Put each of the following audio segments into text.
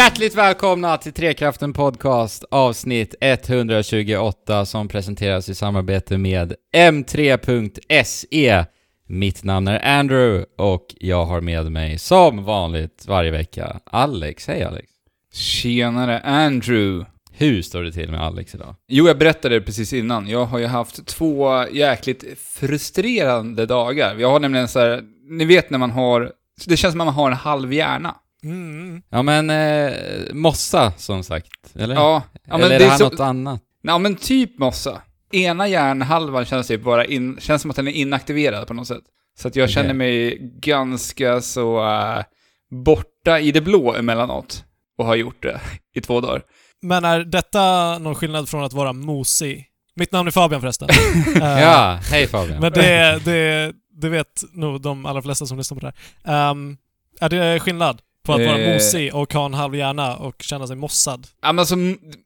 Hjärtligt välkomna till Trekraften Podcast avsnitt 128 som presenteras i samarbete med M3.se. Mitt namn är Andrew och jag har med mig som vanligt varje vecka Alex. Hej Alex! Tjenare Andrew! Hur står det till med Alex idag? Jo, jag berättade det precis innan. Jag har ju haft två jäkligt frustrerande dagar. Jag har nämligen så här, ni vet när man har, det känns som att man har en halv hjärna. Mm. Ja men, eh, mossa som sagt, eller? Ja, ja men eller är det det är här så, något annat? ja men typ mossa. Ena hjärnhalvan känns typ bara in, känns som att den är inaktiverad på något sätt. Så att jag Okej. känner mig ganska så äh, borta i det blå emellanåt. Och har gjort det i två dagar. Men är detta någon skillnad från att vara mosig? Mitt namn är Fabian förresten. Eh, Ja, hej Fabian. Men det, det, det vet nog de allra flesta som lyssnar på det här. Ehm, är det skillnad på att vara Eh. mosig och ha en halv hjärna och känna sig mossad? Ja, men alltså,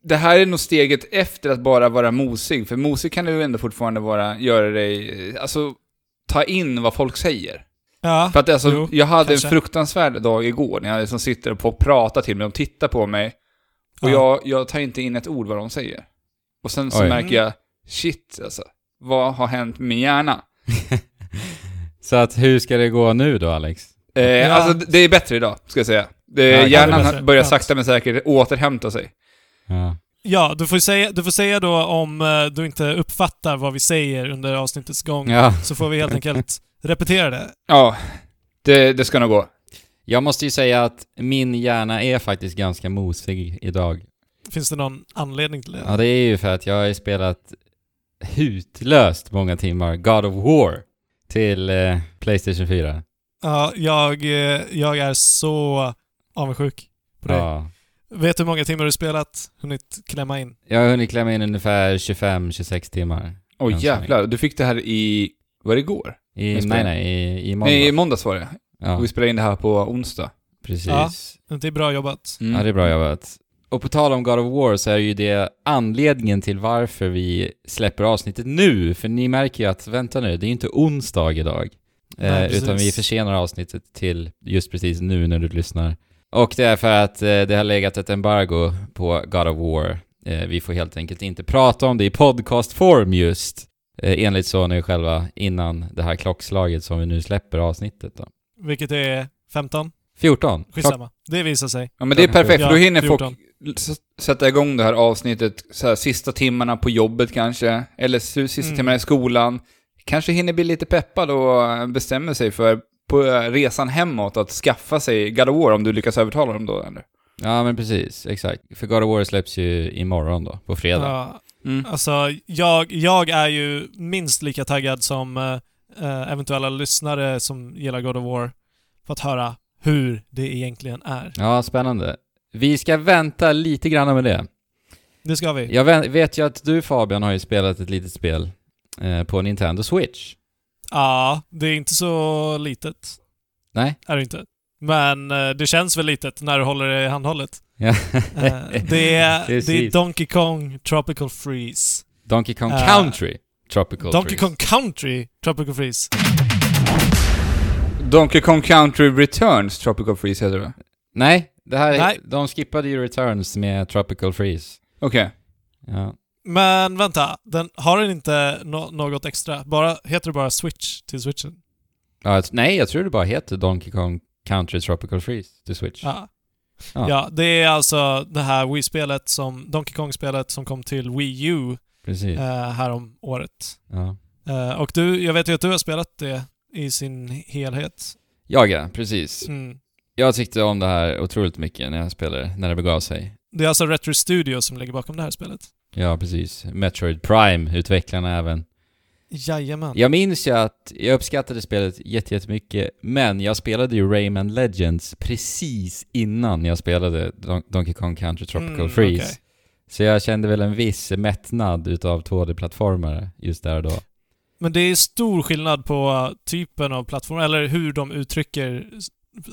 det här är nog steget efter att bara vara mosig, för mosig kan du ändå fortfarande vara, göra dig, eh, alltså, ta in vad folk säger. Ja, För att alltså, jo, jag hade kanske. en fruktansvärd dag igår när jag liksom sitter och pratar till mig, de tittar på mig, och Ja. jag, jag tar inte in ett ord vad de säger. Och sen så Oj. märker jag, shit alltså, vad har hänt med min hjärna? Så att hur ska det gå nu då Alex? Eh, Ja. Alltså, det är bättre idag, ska jag säga. Det, Ja, hjärnan bättre. börjar sakta men säkert återhämta sig. Ja. ja du, får säga, du får säga då om eh, du inte uppfattar vad vi säger under avsnittets gång, ja. så får vi helt enkelt repetera det. Ja, det, det ska nog gå. Jag måste ju säga att min hjärna är faktiskt ganska mosig idag. Finns det någon anledning till det? Ja, det är ju för att jag har spelat hutlöst många timmar God of War till eh, Playstation 4. Ja, jag, eh, jag är så avundsjuk på dig. Ja. Vet du hur många timmar du spelat? Hunnit klämma in? Jag har hunnit klämma in ungefär 25-26 timmar. Oj så jävlar, du fick det här i, var det igår? I, nej, nej, i, i måndag. Nej, i måndags var det. ja, Och vi spelade in det här på onsdag. precis. Ja. Det är bra jobbat. Mm. ja, det är bra jobbat. Och på tal om God of War så är ju det anledningen till varför vi släpper avsnittet nu. För ni märker ju att, vänta nu, det är ju inte onsdag idag. Nej, Eh, utan vi försenar avsnittet till just precis nu när du lyssnar. Och det är för att eh, det har legat ett embargo på God of War. Eh, vi får helt enkelt inte prata om det i podcastform just. Eh, enligt så nu själva innan det här klockslaget som vi nu släpper avsnittet då. Vilket är 15? 14. Klock- Skitsamma. Det visar sig. Ja men det är perfekt, för då Ja, hinner 14. folk sätta igång det här avsnittet så här, sista timmarna på jobbet kanske, eller sista Mm. timmarna i skolan. Kanske hinner bli lite peppad och bestämmer sig för på resan hemåt att skaffa sig God of War om du lyckas övertala dem då eller? Ja men precis, exakt. För God of War släpps ju imorgon då, på fredag. Ja, Mm. alltså, jag, jag är ju minst lika taggad som eh, eventuella lyssnare som gillar God of War för att höra hur det egentligen är. Ja, spännande. Vi ska vänta lite grann med det. Det ska vi. Jag vet ju att du Fabian har ju spelat ett litet spel på Nintendo Switch. Ja, det är inte så litet. Nej? Är det inte. Men eh, det känns väl litet när du håller det i handhållet. Ja. Eh, det, är, det är. Donkey Kong Tropical Freeze. Donkey Kong Eh, Country Tropical Donkey Freeze. Kong Country Tropical Freeze. Donkey Kong Country Returns Tropical Freeze heter det va? Nej, det här är, Nej. de skippade ju Returns med Tropical Freeze. Okej. Ja. Men vänta, den, har den inte nå- något extra? Bara, heter det bara Switch till Switchen? Jag- nej, jag tror det bara heter Donkey Kong Country Tropical Freeze till Switch. Ja. Ja. Ja. det är alltså det här Wii-spelet som, Donkey Kong-spelet som kom till Wii U Precis. eh, här om året. Eh, och du, jag vet ju att du har spelat det i sin helhet. Jag ja, precis. Mm. Jag tyckte om det här otroligt mycket när jag spelade, när det begav sig. Det är alltså Retro Studio som ligger bakom det här spelet. Ja, precis. Metroid Prime, utvecklarna även. Jajamän. Jag minns ju att jag uppskattade spelet jätte- jättemycket, men jag spelade ju Rayman Legends precis innan jag spelade Don- Donkey Kong Country Tropical Mm, Freeze. okej. Så jag kände väl en viss mättnad utav 2D-plattformare just där och då. Men det är stor skillnad på typen av plattform, eller hur de uttrycker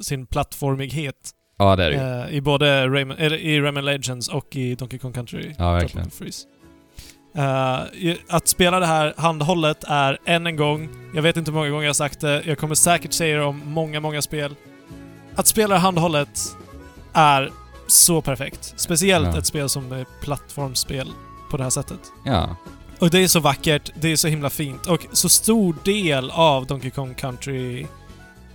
sin plattformighet. Ja, det är det ju. Eh, I både Rayman, eller i Rayman Legends och i Donkey Kong Country. Ja, verkligen. Freeze. I- att spela det här handhållet är än en gång, jag vet inte hur många gånger jag har sagt det, jag kommer säkert säga det om många, många spel. Att spela handhållet är så perfekt. Speciellt Ja. ett spel som är plattformsspel på det här sättet. Ja. Och det är så vackert, det är så himla fint och så stor del av Donkey Kong Country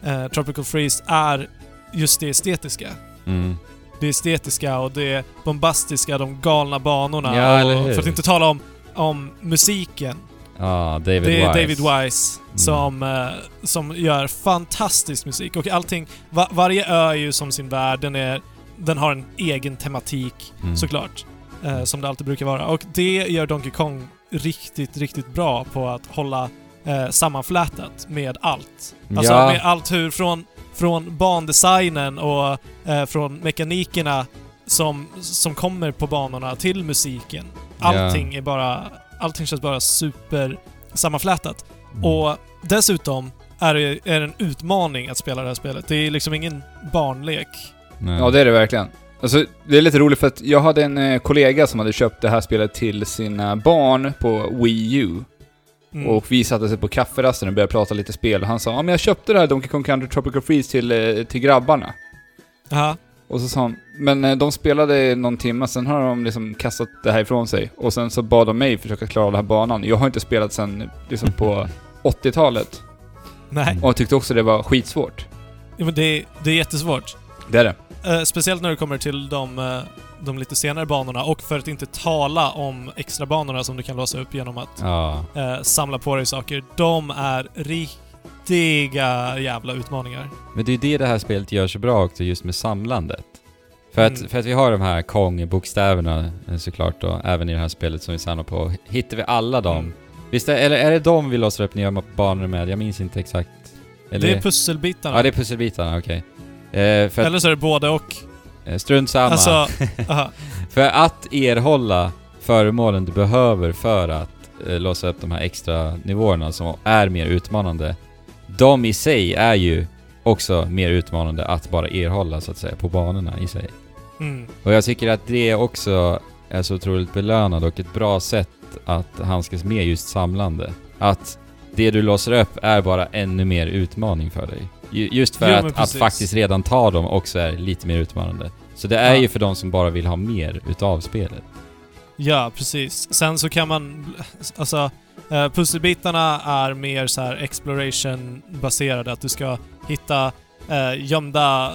eh, Tropical Freeze är just det estetiska. Mm. Det estetiska och det bombastiska, de galna banorna. Ja, eller hur? För att inte tala om, om musiken. Ja, David det är Wise. David Wise som, eh, som gör fantastisk musik. Och allting, va, varje ö är ju som sin värld. Den, är, den har en egen tematik Mm. såklart. Eh, som det alltid brukar vara. Och det gör Donkey Kong riktigt, riktigt bra på att hålla eh, sammanflätat med allt. Alltså Ja. med allt hur från, från bandesignen och eh, från mekanikerna som, som kommer på banorna till musiken. Allting är bara... Allting känns bara super sammanflätat. Mm. Och dessutom är det, är det en utmaning att spela det här spelet. Det är liksom ingen barnlek. Nej. Ja, det är det verkligen. Alltså, det är lite roligt för att jag hade en eh, kollega som hade köpt det här spelet till sina barn på Wii U. Mm. Och vi satte sig på kafferasten och började prata lite spel. Han sa ja men jag köpte det här Donkey Kong Country Tropical Freeze till, eh, till grabbarna. Jaha. Och så sa han, men eh, de spelade någon timme, sen har de liksom kastat det här ifrån sig. Och sen så bad de mig försöka klara den här banan. Jag har inte spelat sen liksom på 80-talet. Nej. Och jag tyckte också det var skitsvårt. Ja, men det, det är jättesvårt. Det är det. Eh, speciellt när det kommer till de, eh, de lite senare banorna och för att inte tala om extra banorna som du kan låsa upp genom att Ja. eh, samla på dig saker. De är riktiga jävla utmaningar. Men det är det det här spelet gör så bra också, just med samlandet. För att, Mm. för att vi har de här Kong-bokstäverna eh, såklart då, även i det här spelet som vi samlar på. Hittar vi alla dem? Mm. Visst är, eller är det de vi låser upp nya banor med? Jag minns inte exakt. Eller, Det är pusselbitarna. Ja, det är pusselbitarna, okej. Eh, för att, Eller så är det både och. Eh, strunt samma. Alltså. För att erhålla föremålen du behöver för att eh, låsa upp de här extra nivåerna som är mer utmanande. De i sig är ju också mer utmanande att bara erhålla så att säga på banorna i sig. Mm. Och jag tycker att det också är så otroligt belönande och ett bra sätt att handskas med just samlande. Att det du låser upp är bara ännu mer utmaning för dig. Ju- Just för Jo, att, att faktiskt redan ta dem också är lite mer utmanande. Så det är Ja. ju för de som bara vill ha mer utav spelet. Ja, precis. Sen så kan man... Alltså, eh, pusselbitarna är mer så här exploration-baserade. Att du ska hitta eh, gömda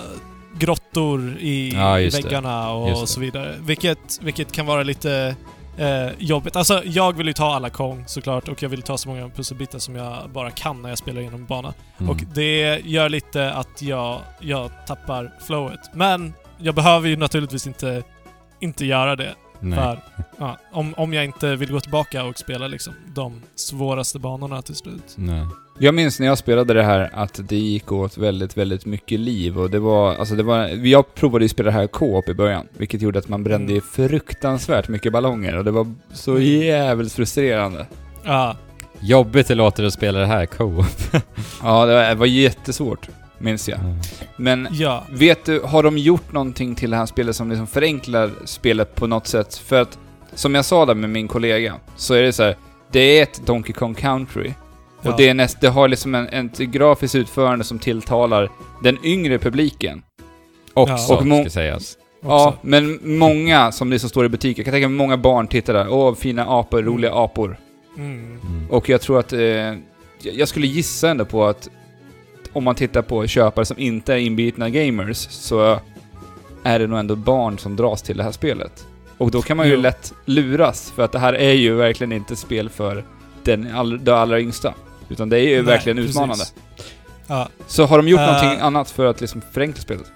grottor i, Ja, just det. väggarna och så vidare. Vilket, vilket kan vara lite eh, jobbigt. Alltså, jag vill ju ta alla Kong såklart och jag vill ta så många pusselbitar som jag bara kan när jag spelar igenom en bana. Mm. Och det gör lite att jag, jag tappar flowet. Men jag behöver ju naturligtvis inte, inte göra det. Nej. För, ja, om, om jag inte vill gå tillbaka och spela liksom de svåraste banorna till slut. Nej. Jag minns när jag spelade det här att det gick åt väldigt, väldigt mycket liv och det var, alltså det var, jag provade ju spela det här co-op i början, vilket gjorde att man brände Mm. fruktansvärt mycket ballonger och det var så jävligt frustrerande. Ja, Jobbigt det låter att spela det här co-op. Ja, det var, det var jättesvårt, minns jag. Mm. Men ja. vet du, har de gjort någonting till det här spelet som liksom förenklar spelet på något sätt? För att, som jag sa där med min kollega, så är det så här, det är ett Donkey Kong Country. Och Ja. det, är näst, det har liksom en, ett grafiskt utförande som tilltalar den yngre publiken. Också, Och ska sägas. Ja, också. men många som liksom står i butiker, jag kan tänka mig många barn tittar där. Åh, fina apor, Mm. roliga apor. Mm. Mm. Och jag tror att... Eh, jag- jag skulle gissa ändå på att om man tittar på köpare som inte är inbitna gamers, så är det nog ändå barn som dras till det här spelet. Och då kan man ju Jo. lätt luras, för att det här är ju verkligen inte spel för den all, de allra yngsta. Utan det är ju Nej, verkligen precis. utmanande. Ja. Så har de gjort Eh. någonting annat för att liksom förenkla spelet?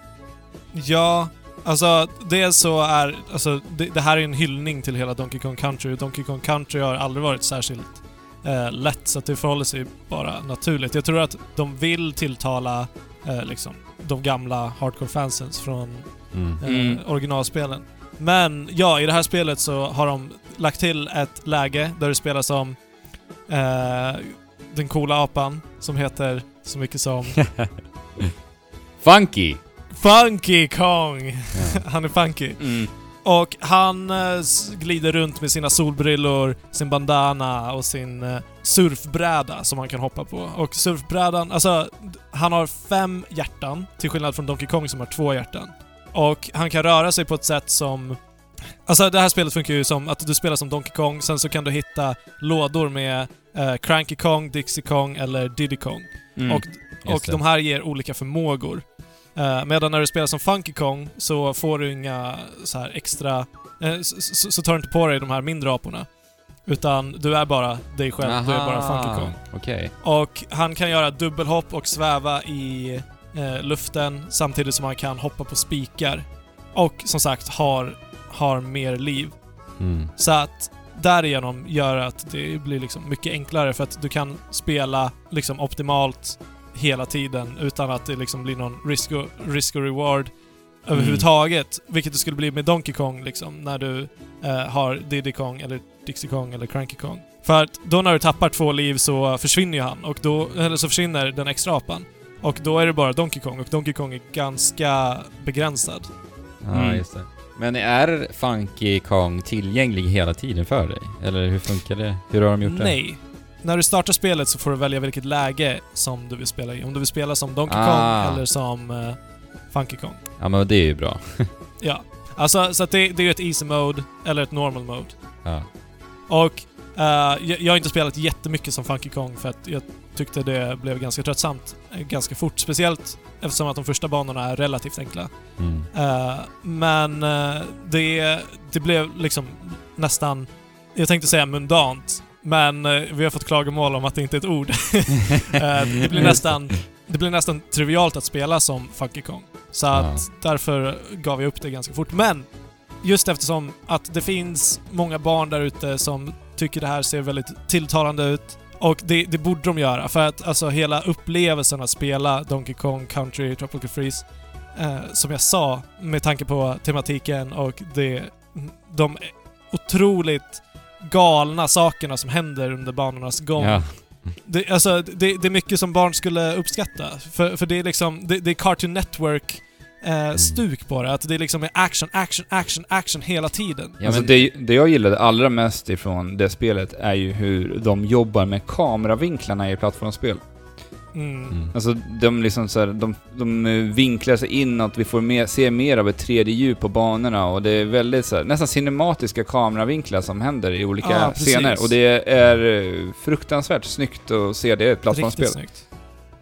Ja, alltså dels så är... Alltså, det, det här är en hyllning till hela Donkey Kong Country. Donkey Kong Country har aldrig varit särskilt eh, lätt, så att det förhåller sig bara naturligt. Jag tror att de vill tilltala eh, liksom, de gamla hardcore-fansens från Mm. eh, Mm. originalspelen. Men ja, i det här spelet så har de lagt till ett läge där du spelar som eh, den coola apan som heter så mycket som Funky! Funky Kong! Ja. Han är funky. Mm. Och han eh, glider runt med sina solbrillor, sin bandana och sin eh, surfbräda som han kan hoppa på. Och surfbrädan, alltså, han har fem hjärtan, till skillnad från Donkey Kong som har två hjärtan. Och han kan röra sig på ett sätt som... Alltså det här spelet funkar ju som att du spelar som Donkey Kong, sen så kan du hitta lådor med eh, Cranky Kong, Dixie Kong eller Diddy Kong. Mm. Och, och de här ger olika förmågor. Eh, medan när du spelar som Funky Kong så får du inga så här extra... Eh, så, så, tar du inte på dig de här mindre aporna. Utan du är bara dig själv, du är bara Funky Kong. Okej. Och han kan göra dubbelhopp och sväva i eh, luften samtidigt som han kan hoppa på spikar. Och som sagt har, har mer liv. Mm. Så att därigenom gör att det blir liksom mycket enklare för att du kan spela liksom optimalt hela tiden utan att det liksom blir någon risk och, risk och reward överhuvudtaget. Vilket det skulle bli med Donkey Kong liksom när du eh, har Diddy Kong eller Dixie Kong eller Cranky Kong. För att då när du tappar två liv så försvinner ju han och då, eller så försvinner den extra apan. Och då är det bara Donkey Kong och Donkey Kong är ganska begränsad. Ja, Mm. just det. Men är Funky Kong tillgänglig hela tiden för dig? Eller hur funkar det? Hur har de gjort det? Nej. När du startar spelet så får du välja vilket läge som du vill spela i. Om du vill spela som Donkey Ah. Kong eller som eh, Funky Kong. Ja, men det är ju bra. Ja. Alltså, så att det, det är ju ett easy mode eller ett normal mode. Ja. Och eh, jag, jag har inte spelat jättemycket som Funky Kong för att jag tyckte det blev ganska tröttsamt eh, ganska fort. Speciellt eftersom att de första banorna är relativt enkla. Mm. Eh, men eh, det, det blev liksom nästan, jag tänkte säga mundant, men eh, vi har fått klagomål om att det inte är ett ord. Eh, det, blir nästan, det blir nästan trivialt att spela som Funky Kong. Så att därför gav jag upp det ganska fort. Men just eftersom att det finns många barn där ute som tycker det här ser väldigt tilltalande ut. Och det, det borde de göra, för att alltså hela upplevelsen att spela Donkey Kong Country Tropical Freeze eh, som jag sa, med tanke på tematiken och det, de otroligt galna sakerna som händer under banornas gång. Ja. Det, alltså, det, det är mycket som barn skulle uppskatta. För, för det är liksom, det, det är Cartoon Network eh, stuk på det. Att det är liksom är action, action, action, action hela tiden. Ja, alltså men, det, det jag gillade allra mest ifrån det spelet är ju hur de jobbar med kameravinklarna i plattformsspel. Mm. Alltså de liksom så här, de, de vinklar sig inåt, vi får mer, se mer av ett 3D-djup på banorna och det är väldigt så här, nästan cinematiska kameravinklar som händer i olika precis. scener. Och det är eh, fruktansvärt snyggt att se det i ett plattformsspel. Riktigt snyggt.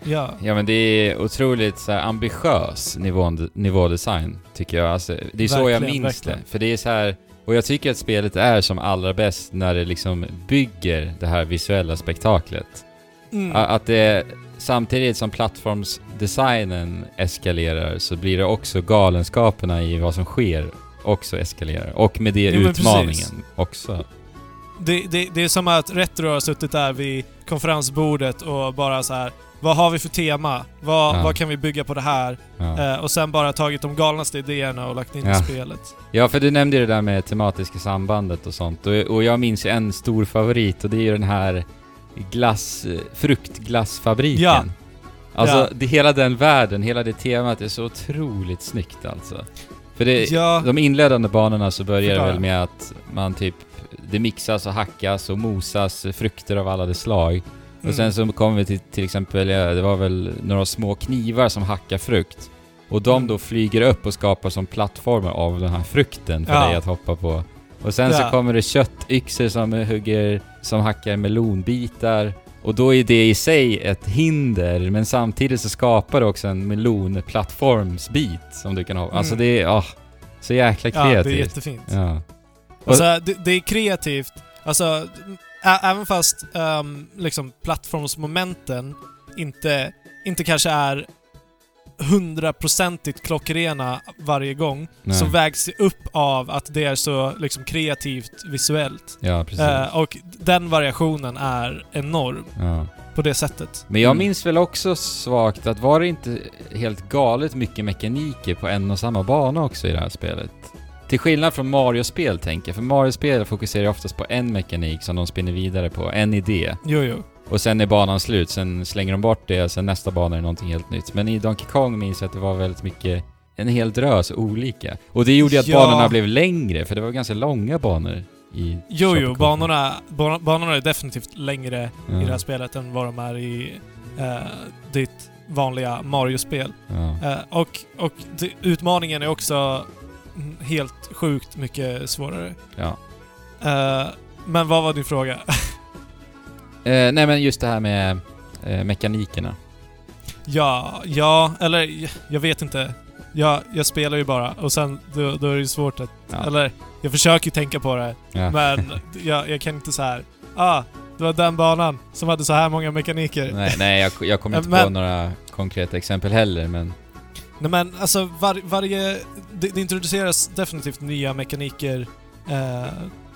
Ja. Ja men det är otroligt så här, ambitiös nivå, nivådesign, tycker jag. Alltså, det är så jag Verkligen, minns verkligen. det. För det är så här, och jag tycker att spelet är som allra bäst när det liksom bygger det här visuella spektaklet. Mm. Att det, samtidigt som plattformsdesignen eskalerar så blir det också galenskaperna i vad som sker också eskalerar. Och med det Jo, utmaningen också. Det, det, det är som att Retro har suttit där vid konferensbordet och bara så här. Vad har vi för tema? Vad, Ja. vad kan vi bygga på det här? Ja. Eh, och sen bara tagit de galnaste idéerna och lagt in i Ja. spelet. Ja, för du nämnde ju det där med tematiska sambandet och sånt. Och, och jag minns ju en stor favorit och det är ju den här glass... Fruktglassfabriken. Ja. Alltså, Ja. Det, hela den världen, hela det temat är så otroligt snyggt alltså. För det, Ja, de inledande banorna så börjar det väl med att man typ... Det mixas och hackas och mosas frukter av alla de slag. Och mm. sen så kommer vi till till exempel, det var väl några små knivar som hackar frukt. Och de Mm. då flyger upp och skapar som plattformar av den här frukten för Ja. dig att hoppa på. Och sen så Ja. kommer det köttyxor som hugger, som hackar melonbitar. Och då är det i sig ett hinder, men samtidigt så skapar det också en melonplattformsbit som du kan hoppa. Alltså Mm. det är, ah, så jäkla ja, det är kreativt. jättefint. Ja. Alltså, det, det är kreativt. Alltså, även fast um, liksom plattformsmomenten inte, inte kanske är hundraprocentigt klockrena varje gång, Nej. så vägs det upp av att det är så liksom kreativt visuellt. Ja, precis. Eh, och den variationen är enorm ja. på det sättet. Men jag Mm. minns väl också svagt att var det inte helt galet mycket mekaniker på en och samma bana också i det här spelet? Till skillnad från Mario-spel tänker jag, för Mario-spel fokuserar oftast på en mekanik som de spinner vidare på, en idé. Jo, jo. Och sen är banan slut, sen slänger de bort det, och sen nästa bana är någonting helt nytt. Men i Donkey Kong minns jag att det var väldigt mycket, en hel drös olika. Och det gjorde ju att Ja. banorna blev längre, för det var ganska långa banor i Jo, jo. Banorna, ban- banorna är definitivt längre Ja. i det här spelet än vad de är i uh, ditt vanliga Mario-spel. Ja. Eh, och och utmaningen är också helt sjukt mycket svårare. ja. Eh, men vad var din fråga? Eh, nej men just det här med eh, mekanikerna. ja, ja, eller jag- vet inte. Jag, jag spelar ju bara och sen då, då är det ju svårt att... Ja. Eller, jag försöker ju tänka på det, Ja. men jag, jag kan inte så här. Ah, det var den banan som hade så här många mekaniker. Nej, nej jag, jag kommer inte på Men- några konkreta exempel heller, men... Nej men alltså var, varje... Det, det introduceras definitivt nya mekaniker eh,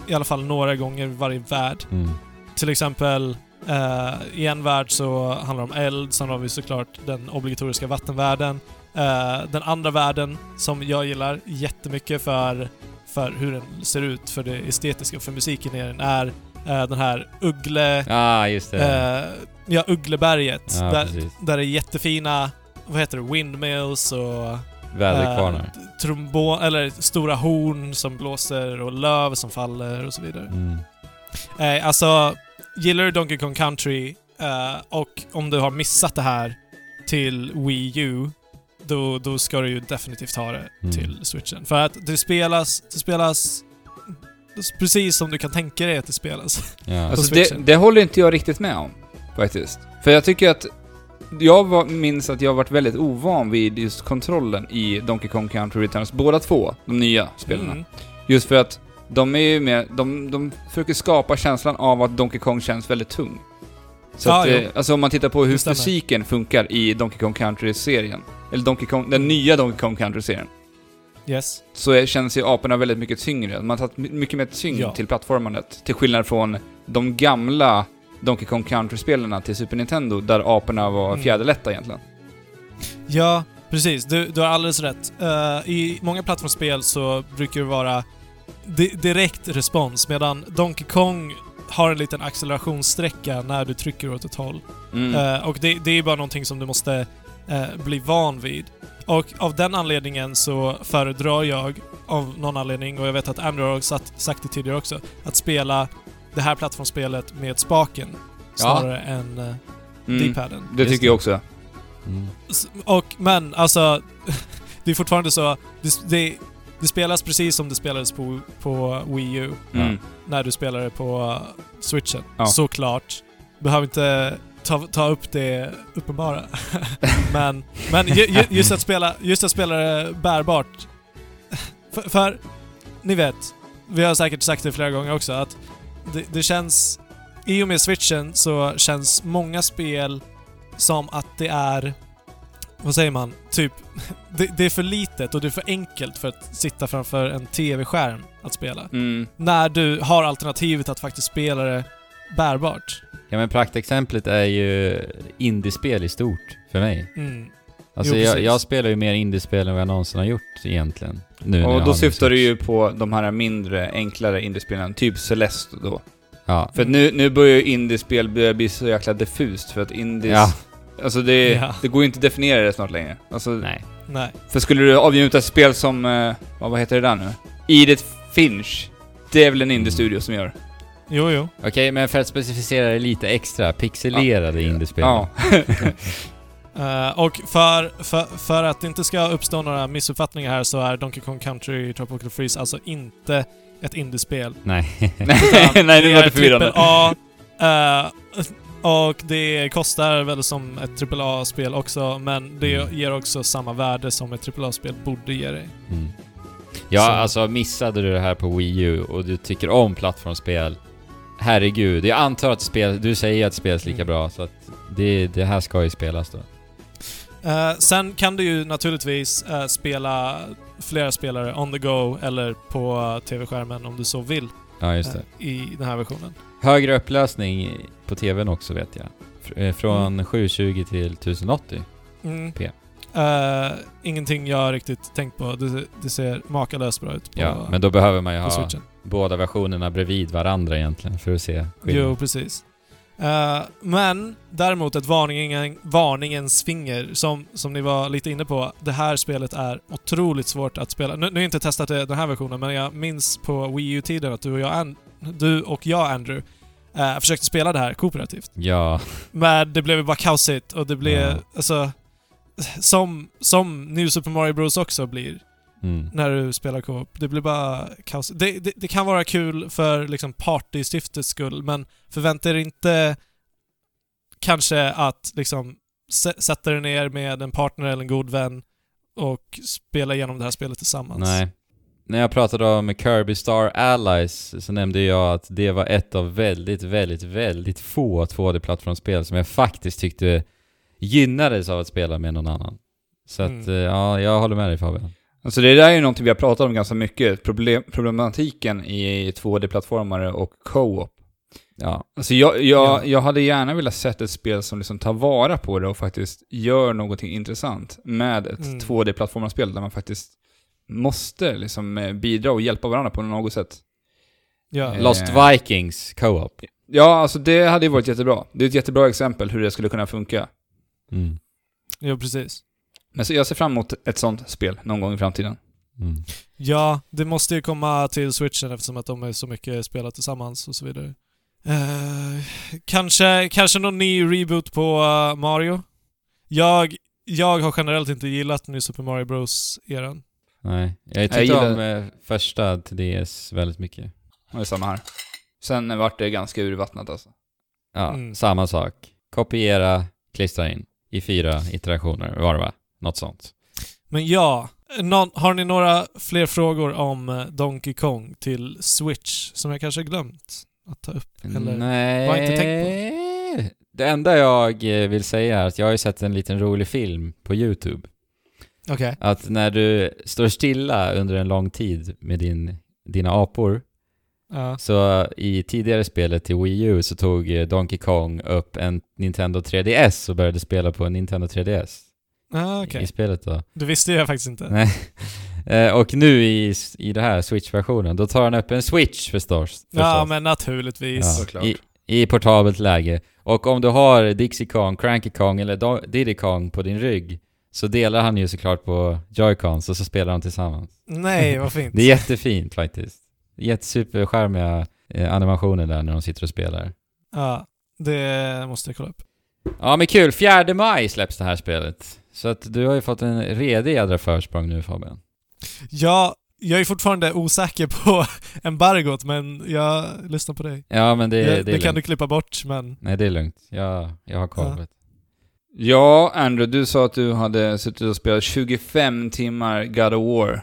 i alla fall några gånger varje värld. Mm. Till exempel eh, i en värld så handlar det om eld, sen har vi såklart den obligatoriska vattenvärlden. Eh, den andra världen som jag gillar jättemycket för, för hur den ser ut, för det estetiska, för musiken i den, är eh, den här Uggle... Ah, just det. Eh, ja, Uggleberget. ja, där, precis. där är jättefina, vad heter det, windmills och... Väderkvarnar. Eh, trombon, eller stora horn som blåser och löv som faller och så vidare. Mm. Eh, alltså, gillar du Donkey Kong Country eh, och om du har missat det här till Wii U, då, då ska du ju definitivt ha det Mm. till switchen. För att det spelas, det spelas precis som du kan tänka dig att det spelas. Ja. Alltså det, det håller inte jag riktigt med om, faktiskt. För jag tycker att... Jag var, minns att jag varit väldigt ovan vid just kontrollen i Donkey Kong Country Returns, båda två, de nya spelarna. Mm. Just för att de är ju med, de, de försöker skapa känslan av att Donkey Kong känns väldigt tung. Så Ja, att, jo. eh, alltså om man tittar på hur fysiken funkar i Donkey Kong Country-serien, eller Donkey Kong, den nya Donkey Kong Country-serien, Yes. så känns ju aporna väldigt mycket tyngre. Man har tagit my- mycket mer tyngd Ja. till plattformandet. Till skillnad från de gamla Donkey Kong Country-spelarna till Super Nintendo, där aporna var Mm. fjäderlätta egentligen. Ja, precis. Du, du har alldeles rätt. Eh, I många plattformsspel så brukar det vara di direkt respons, medan Donkey Kong har en liten accelerationssträcka när du trycker åt ett håll. Mm. Eh, och det, det är bara någonting som du måste eh, bli van vid. Och av den anledningen så föredrar jag, av någon anledning, och jag vet att Andrew har sagt, sagt det tidigare också, att spela det här plattformsspelet med spaken snarare än uh, Mm. D-paden. Det tycker jag också. Mm. Och, men alltså, det är fortfarande så, det, det, det spelas precis som det spelades på, på Wii U Mm. när du spelade på uh, switchen. Ja. Såklart. Behöver inte ta, ta upp det uppenbara. men men ju, ju, just, att spela, just att spela det bärbart. För, för, ni vet, vi har säkert sagt det flera gånger också, att det, det känns... I och med switchen så känns många spel som att det är... Vad säger man? Typ... Det, det är för litet och det är för enkelt för att sitta framför en TV-skärm att spela Mm. när du har alternativet att faktiskt spela det bärbart. Ja men praktexemplet är ju indiespel i stort, för mig. Mm. Alltså Jo, jag, jag spelar ju mer indiespel än vad jag någonsin har gjort egentligen. Nu Och då syftar du ju på de här mindre, enklare indiespelen, typ Celeste då. Ja. För nu, nu börjar ju indiespel bli, bli så jäkla diffust, för att indies... Ja. Alltså det, Ja. det går ju inte att definiera det snart längre. Alltså, Nej. Nej. För skulle du avnjuta ett spel som, eh, vad heter det där nu? Edith Finch. Det är väl en indie-studio som gör? Jo, jo. Okej, men för att specificera det lite extra, pixelerade indiespel. Ja. Eh, och för, för, för att det inte ska uppstå några missuppfattningar här så är Donkey Kong Country Tropical Freeze alltså inte ett indiespel. Nej. Nej, nej, nu var det förvirrande. A. Uh, och det kostar väl som ett AAA-spel också, men det Mm. ger också samma värde som ett AAA-spel borde ge dig. Mm. Ja, Så- alltså missade du det här på Wii U och du tycker om plattformsspel, herregud. Jag antar att spel, du säger att det spelas lika Mm. bra, så att det, det här ska ju spelas då. Eh, sen kan du ju naturligtvis eh, spela flera spelare on the go eller på TV-skärmen om du så vill Ja, just det. i den här versionen. Högre upplösning på TVn också vet jag. Fr- eh, Från 720 till 1080. Mm. Eh, ingenting jag riktigt tänkt på. Det, det ser makalöst bra ut på, Ja, men då behöver man ju ha switchen. båda versionerna bredvid varandra egentligen för att se Jo, skillnaden. precis. Eh, men däremot ett varningen, varningens finger, som, som ni var lite inne på. Det här spelet är otroligt svårt att spela. Nu, nu har jag inte testat det, den här versionen, men jag minns på Wii U-tiden att du och jag, du och jag Andrew, eh, försökte spela det här kooperativt. Ja, Men det blev ju bara kaosigt och det blev... Ja. Alltså... som, som New Super Mario Bros också blir Mm. när du spelar co-op. Det blir bara kaos. Det, det, det kan vara kul för liksom partysyftets skull, men förvänta er inte kanske att liksom sä- sätta er ner med en partner eller en god vän och spela igenom det här spelet tillsammans. Nej. När jag pratade om Kirby Star Allies så nämnde jag att det var ett av väldigt, väldigt, väldigt få 2D-plattformsspel som jag faktiskt tyckte gynnades av att spela med någon annan. Så att, Mm. eh, ja, jag håller med dig Fabian. Alltså det där är ju någonting vi har pratat om ganska mycket. Problem, problematiken i 2D-plattformare och co-op. Ja. Alltså jag, jag, Ja. jag hade gärna velat sett ett spel som liksom tar vara på det och faktiskt gör någonting intressant med ett Mm. 2D-plattformarspel där man faktiskt måste liksom eh, bidra och hjälpa varandra på något sätt. Ja. Eh. Lost Vikings Co-op. Ja, alltså det hade ju varit jättebra. Det är ett jättebra exempel hur det skulle kunna funka. Mm. ja, precis. Men så jag ser fram emot ett sånt spel någon gång i framtiden. Mm. Ja, det måste ju komma till switchen eftersom att de är så mycket spelat tillsammans och så vidare. Eh, kanske, kanske någon ny reboot på Mario? Jag, jag har generellt inte gillat New Super Mario Bros-eran. Nej, jag Jag tyckte gillar- om eh, första till DS väldigt mycket. Det är samma här. Sen vart det ganska urvattnat alltså. Ja, Mm. samma sak. Kopiera, klistra in. I fyra iterationer var det va? Något sånt. Men ja, någon, har ni några fler frågor om eh, Donkey Kong till Switch som jag kanske glömt att ta upp? Eller? Nej. Jag inte tänkt Det enda jag eh, vill säga är att jag har ju sett en liten rolig film på YouTube. Okej. Att när du står stilla under en lång tid med din, dina apor, Ja. så i tidigare spelet till Wii U så tog eh, Donkey Kong upp en Nintendo 3DS och började spela på en Nintendo 3DS. Ah, okej. I spelet då. Det visste jag faktiskt inte. Nej. Eh, och nu i, i det här Switch-versionen, då tar han upp en Switch förstås. förstås. Ja, men naturligtvis. Ja, Såklart. i, I portabelt läge. Och om du har Dixie Kong, Cranky Kong eller Do- Diddy Kong på din rygg så delar han ju såklart på Joy-Cons och så spelar de tillsammans. Nej, vad fint. Det är jättefint faktiskt. Jättesuperskärmiga eh, animationer där när de sitter och spelar. Ja, det måste jag kolla upp. Ja men kul, 4 maj släpps det här spelet. Så att du har ju fått en redig jädra försprång nu Fabian. Ja, jag är fortfarande osäker på embargot, men jag lyssnar på dig. Ja men det, Det, det, det, kan du klippa bort, men... Nej det är lugnt. Jag, jag har koll Ja. Ja, Andrew, du sa att du hade suttit och spelat 25 timmar God of War.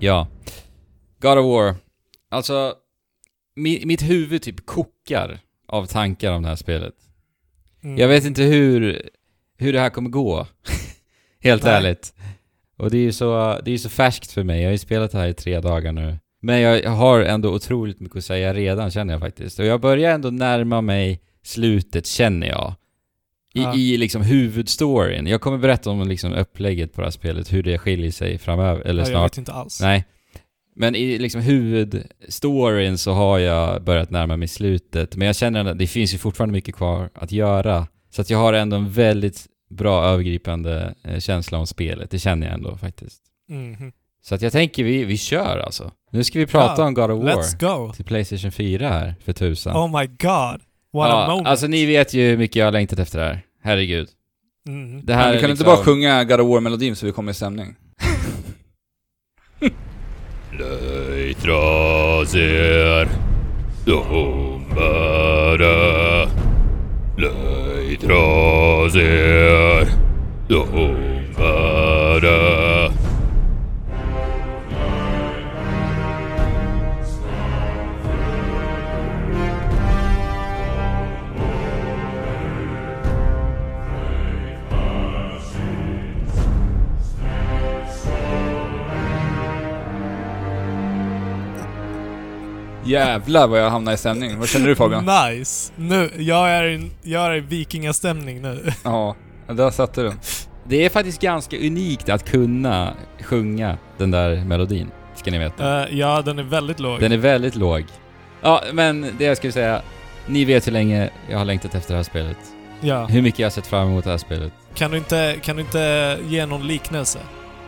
Ja. God of War. Alltså, mi, mitt huvud typ kokar av tankar om det här spelet. Mm. Jag vet inte hur, hur det här kommer gå. Helt Nej. ärligt. Och det är ju så, det är så färskt för mig. Jag har ju spelat det här i tre dagar nu. Men jag, jag har ändå otroligt mycket att säga redan, känner jag faktiskt. Och jag börjar ändå närma mig slutet, känner jag. I, Ja. i liksom huvudstoryn. Jag kommer berätta om liksom upplägget på det här spelet, hur det skiljer sig framöver, eller Ja, jag snart. vet inte alls. Nej. Men i liksom huvudstoryn så har jag börjat närma mig slutet. Men jag känner att det finns ju fortfarande mycket kvar att göra. Så att jag har ändå en väldigt bra övergripande eh, känsla om spelet. Det känner jag ändå faktiskt. Mhm. Så att jag tänker vi, vi kör alltså. Nu ska vi prata Ja, om God of War Let's go! till Playstation 4 här, för tusan. Oh my god! What a moment! alltså ni vet ju hur mycket jag har längtat efter det här. Herregud. Mhm. Det här Men du är kan liksom... inte bara sjunga God of War-melodin så vi kommer i stämning? Leitraser Domare Leitraser Domare Jävlar vad jag hamnar i stämning. Vad känner du Fabian? Nice! Nu, jag är i, jag är i vikingastämning nu. Ja, där satte du. Det är faktiskt ganska unikt att kunna sjunga den där melodin, ska ni veta. Eh, ja, den är väldigt låg. Den är väldigt låg. Ja, men det jag skulle säga, ni vet hur länge jag har längtat efter det här spelet. Ja. Hur mycket jag har sett fram emot det här spelet. Kan du inte, kan du inte ge någon liknelse?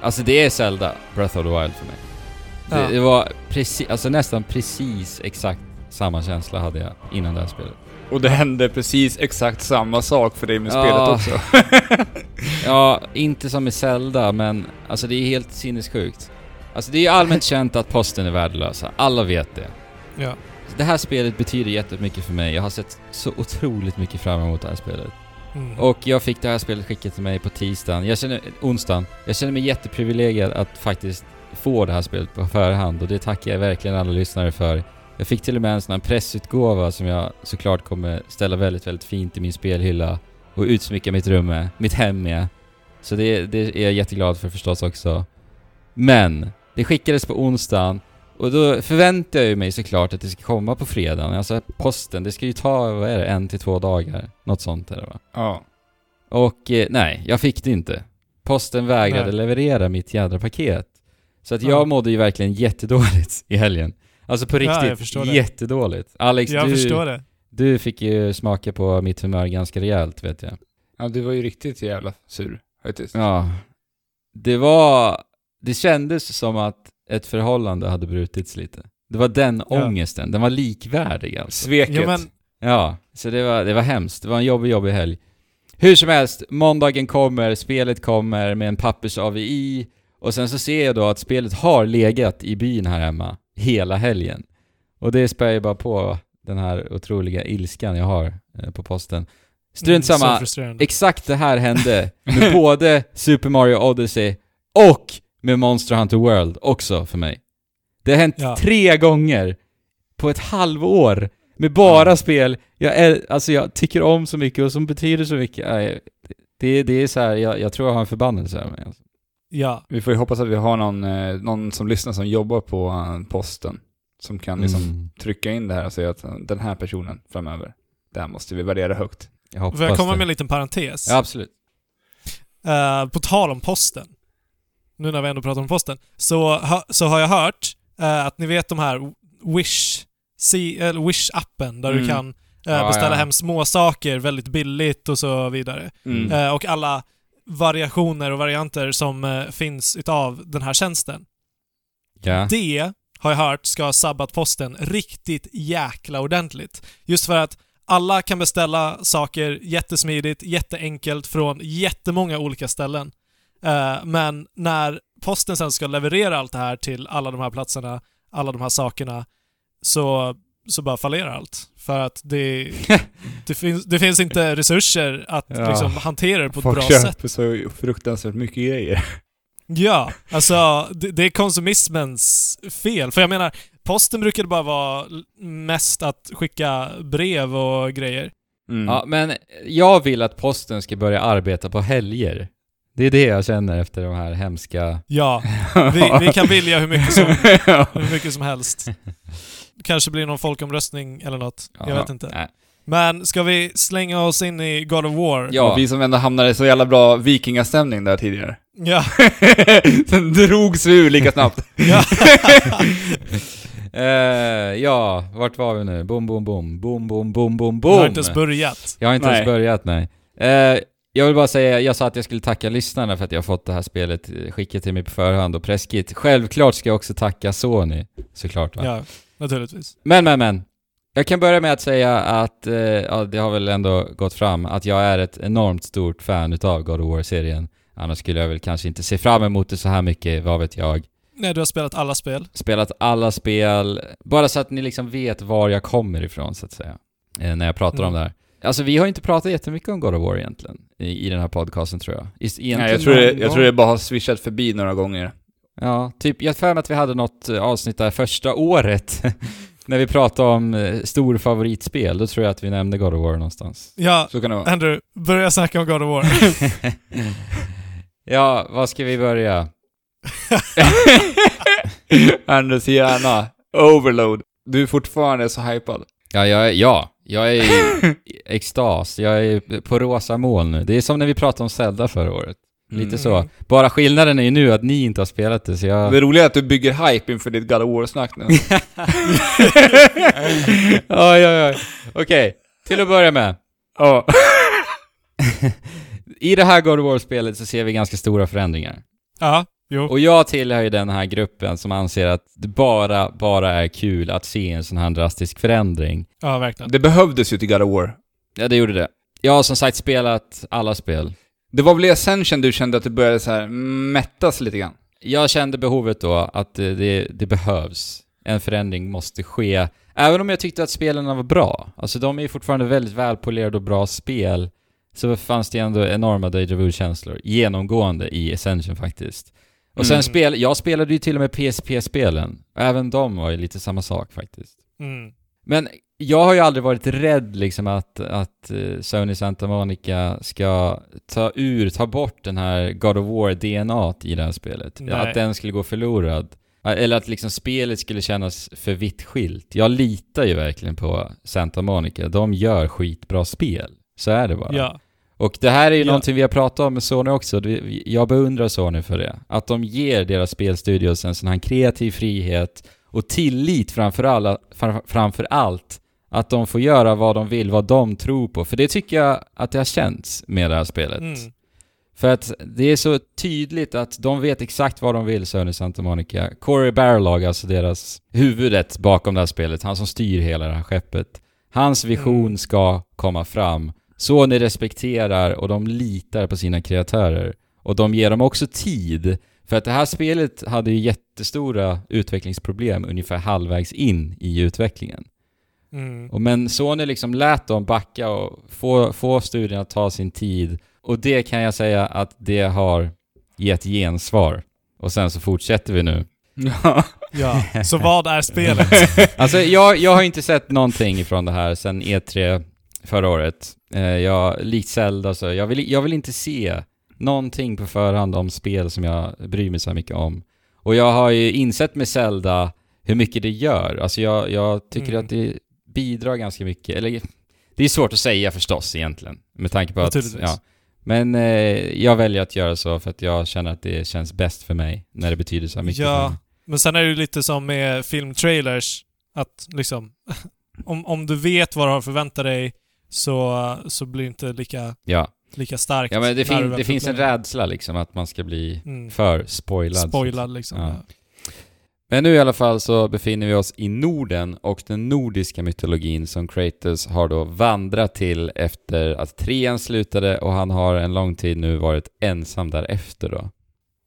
Alltså det är Zelda, Breath of the Wild för mig. Det, Ja. det var precis, alltså nästan precis exakt samma känsla hade jag innan det här spelet. Och det hände precis exakt samma sak för dig med Ja. spelet också. Ja, inte som med Zelda, men alltså det är helt sinnessjukt. Alltså det är ju allmänt känt att posten är värdelösa. Alla vet det. Ja. Det här spelet betyder jättemycket för mig. Jag har sett så otroligt mycket fram emot det här spelet. Mm. Och jag fick det här spelet skickat till mig på tisdagen. Jag känner, onsdagen. Jag känner mig jätteprivilegierad att faktiskt få det här spelet på förhand och det tackar jag verkligen alla lyssnare för. Jag fick till och med en sån här pressutgåva som jag såklart kommer ställa väldigt, väldigt fint i min spelhylla och utsmycka mitt rum med, mitt hem med. Så det, det är jag jätteglad för förstås också. Men, det skickades på onsdagen och då förväntar jag mig såklart att det ska komma på fredagen. Alltså posten, det ska ju ta, vad är det, en till två dagar? Något sånt är det va? Ja. Och eh, nej, jag fick det inte. Posten vägrade Nej. leverera mitt jädra paket. Så att Ja. jag mådde ju verkligen jättedåligt i helgen. Alltså på Ja, jag riktigt, förstår det. jättedåligt. Alex, jag du, förstår det. du fick ju smaka på mitt humör ganska rejält vet jag. Ja, du var ju riktigt jävla sur faktiskt. Ja. Det var... Det kändes som att ett förhållande hade brutits lite. Det var den Ja. ångesten, den var likvärdig alltså. Sveket. Ja, men, Ja, så det var, det var hemskt. Det var en jobbig, jobbig helg. Hur som helst, måndagen kommer, spelet kommer med en pappers-AVI och sen så ser jag då att spelet har legat i byn här hemma hela helgen. Och det spär ju bara på den här otroliga ilskan jag har eh, på posten. Strunt Mm, samma, exakt det här hände med både Super Mario Odyssey och med Monster Hunter World också för mig. Det har hänt Ja. tre gånger på ett halvår med bara spel jag, är, alltså jag tycker om så mycket och som betyder så mycket. Det, det är så här, jag, jag tror jag har en förbannelse över mig. Alltså. Ja. Vi får ju hoppas att vi har någon, eh, någon som lyssnar som jobbar på eh, posten. Som kan liksom Mm. trycka in det här och säga att eh, den här personen framöver, det här måste vi värdera högt. Jag hoppas Får jag komma det. med en liten parentes? Ja, absolut. Eh, på tal om posten, nu när vi ändå pratar om posten, så, ha, så har jag hört eh, att ni vet de här Wish, Wish-appen där du Mm. kan eh, Ja, beställa ja. hem små saker väldigt billigt och så vidare. Mm. Och alla variationer och varianter som eh, finns utav den här tjänsten. Ja. Det har jag hört ska ha sabbat posten riktigt jäkla ordentligt. Just för att alla kan beställa saker jättesmidigt, jätteenkelt från jättemånga olika ställen. Eh, men när posten sen ska leverera allt det här till alla de här platserna, alla de här sakerna, så, så bara fallerar allt. För att det, det, finns, det finns inte resurser att Ja. liksom, hantera det på ett Folk bra köper sätt. så fruktansvärt mycket grejer. Ja, alltså det, det är konsumismens fel. För jag menar, posten brukade bara vara mest att skicka brev och grejer. Mm. ja, men jag vill att posten ska börja arbeta på helger. Det är det jag känner efter de här hemska... Ja, vi, vi kan vilja hur mycket, som, hur mycket som helst. Kanske blir någon folkomröstning eller något. Jag Ja, vet inte. Nej. Men ska vi slänga oss in i God of War? Ja. Vi som ändå hamnade i så jävla bra vikingastämning där tidigare. Ja. Sen drogs vi ur lika snabbt. ja. Eh, ja, vart var vi nu? Boom, boom, boom. Boom, boom, boom, boom, Jag har boom. inte ens börjat. Jag har inte ens Nej. börjat, nej. Eh, jag vill bara säga, jag sa att jag skulle tacka lyssnarna för att jag har fått det här spelet skickat till mig på förhand och presskit. Självklart ska jag också tacka Sony, såklart va? Ja, naturligtvis. Men, men, men. Jag kan börja med att säga att, eh, ja, det har väl ändå gått fram, att jag är ett enormt stort fan utav God of War-serien. Annars skulle jag väl kanske inte se fram emot det så här mycket, vad vet jag. Nej, du har spelat alla spel. Spelat alla spel, bara så att ni liksom vet var jag kommer ifrån så att säga. Eh, när jag pratar Mm. om det här. Alltså vi har inte pratat jättemycket om God of War egentligen, i, i den här podcasten tror jag. Egentligen Nej, jag tror, det, jag tror det bara har swishat förbi några gånger. Ja, typ, jag för mig att vi hade något eh, avsnitt där första året, när vi pratade om eh, stor favoritspel, då tror jag att vi nämnde God of War någonstans. Ja, Så kan det vara. Andrew, börja snacka om God of War. ja, vad ska vi börja? Anders hjärna. Overload. Du är fortfarande så hypad. Ja, jag är, ja, jag är i extas. Jag är på rosa moln nu. Det är som när vi pratade om Zelda förra året. Lite Mm. så. Bara skillnaden är ju nu att ni inte har spelat det, så jag... Det roliga är att du bygger hype inför ditt God of War-snack nu. oj, oj, oj. Okej, till att börja med. Ja. I det här God of War-spelet så ser vi ganska stora förändringar. ja, Jo. Och jag tillhör ju den här gruppen som anser att det bara, bara är kul att se en sån här drastisk förändring. Ja, verkligen. Det behövdes ju till God of War. Ja, det gjorde det. Jag har som sagt spelat alla spel. Det var väl i Ascension du kände att du började så här mättas lite grann? Jag kände behovet då att det, det, det behövs. En förändring måste ske. Även om jag tyckte att spelen var bra. Alltså de är ju fortfarande väldigt välpolerade och bra spel. Så fanns det ändå enorma Deja Vu-känslor. Genomgående i Ascension faktiskt. Och sen Mm. spel, jag spelade ju till och med PSP-spelen. Även de var ju lite samma sak faktiskt. Mm. Men jag har ju aldrig varit rädd liksom att, att eh, Sony Santa Monica ska ta ur, ta bort den här God of War-DNA i det här spelet. Nej. Att den skulle gå förlorad. Eller att liksom spelet skulle kännas för vitt skilt. Jag litar ju verkligen på Santa Monica. De gör skitbra spel. Så är det bara. Ja. Och det här är ju Ja. någonting vi har pratat om med Sony också. Jag beundrar Sony för det. Att de ger deras spelstudios en sån här kreativ frihet och tillit framför, alla, fram- framför allt. Att de får göra vad de vill, vad de tror på. För det tycker jag att det har känts med det här spelet. Mm. För att det är så tydligt att de vet exakt vad de vill, Sony Santa Monica. Corey Barlog, alltså deras huvudet bakom det här spelet, han som styr hela det här skeppet. Hans vision Mm. ska komma fram. Sony respekterar och de litar på sina kreatörer. Och de ger dem också tid. För att det här spelet hade ju jättestora utvecklingsproblem ungefär halvvägs in i utvecklingen. Mm. Och men Sony liksom lät dem backa och få, få studien att ta sin tid. Och det kan jag säga att det har gett gensvar. Och sen så fortsätter vi nu. Ja. Så vad är spelet? Alltså jag, jag har inte sett någonting ifrån det här sen E3 förra året. Eh, jag, likt Zelda så, jag vill, jag vill inte se någonting på förhand om spel som jag bryr mig så mycket om. Och jag har ju insett med Zelda hur mycket det gör. Alltså jag, jag tycker Mm. att det bidrar ganska mycket, eller det är svårt att säga förstås egentligen, med tanke på att... Ja. Men eh, jag väljer att göra så för att jag känner att det känns bäst för mig, när det betyder så mycket Ja. Men sen är det ju lite som med filmtrailers, att liksom... Om, om du vet vad du har att förvänta dig så, så blir det inte lika, Ja. lika starkt. Ja men det, fin, det finns en rädsla liksom att man ska bli Mm. för spoilad. Spoilad liksom. Ja. Men nu i alla fall så befinner vi oss i Norden och den nordiska mytologin som Kratos har då vandrat till efter att trean slutade och han har en lång tid nu varit ensam därefter då.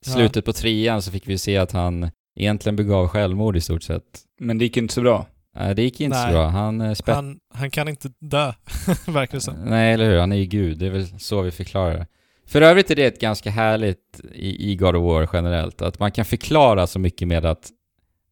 Ja. Slutet på trean så fick vi se att han egentligen begav självmord i stort sett. Men det gick inte så bra. Nej, det gick inte Nej. så bra. Han eh, spett... Han, han kan inte dö, verkar det som. Nej, eller hur? Han är ju gud. Det är väl så vi förklarar det. För övrigt är det ett ganska härligt i, i God of War generellt, att man kan förklara så mycket med att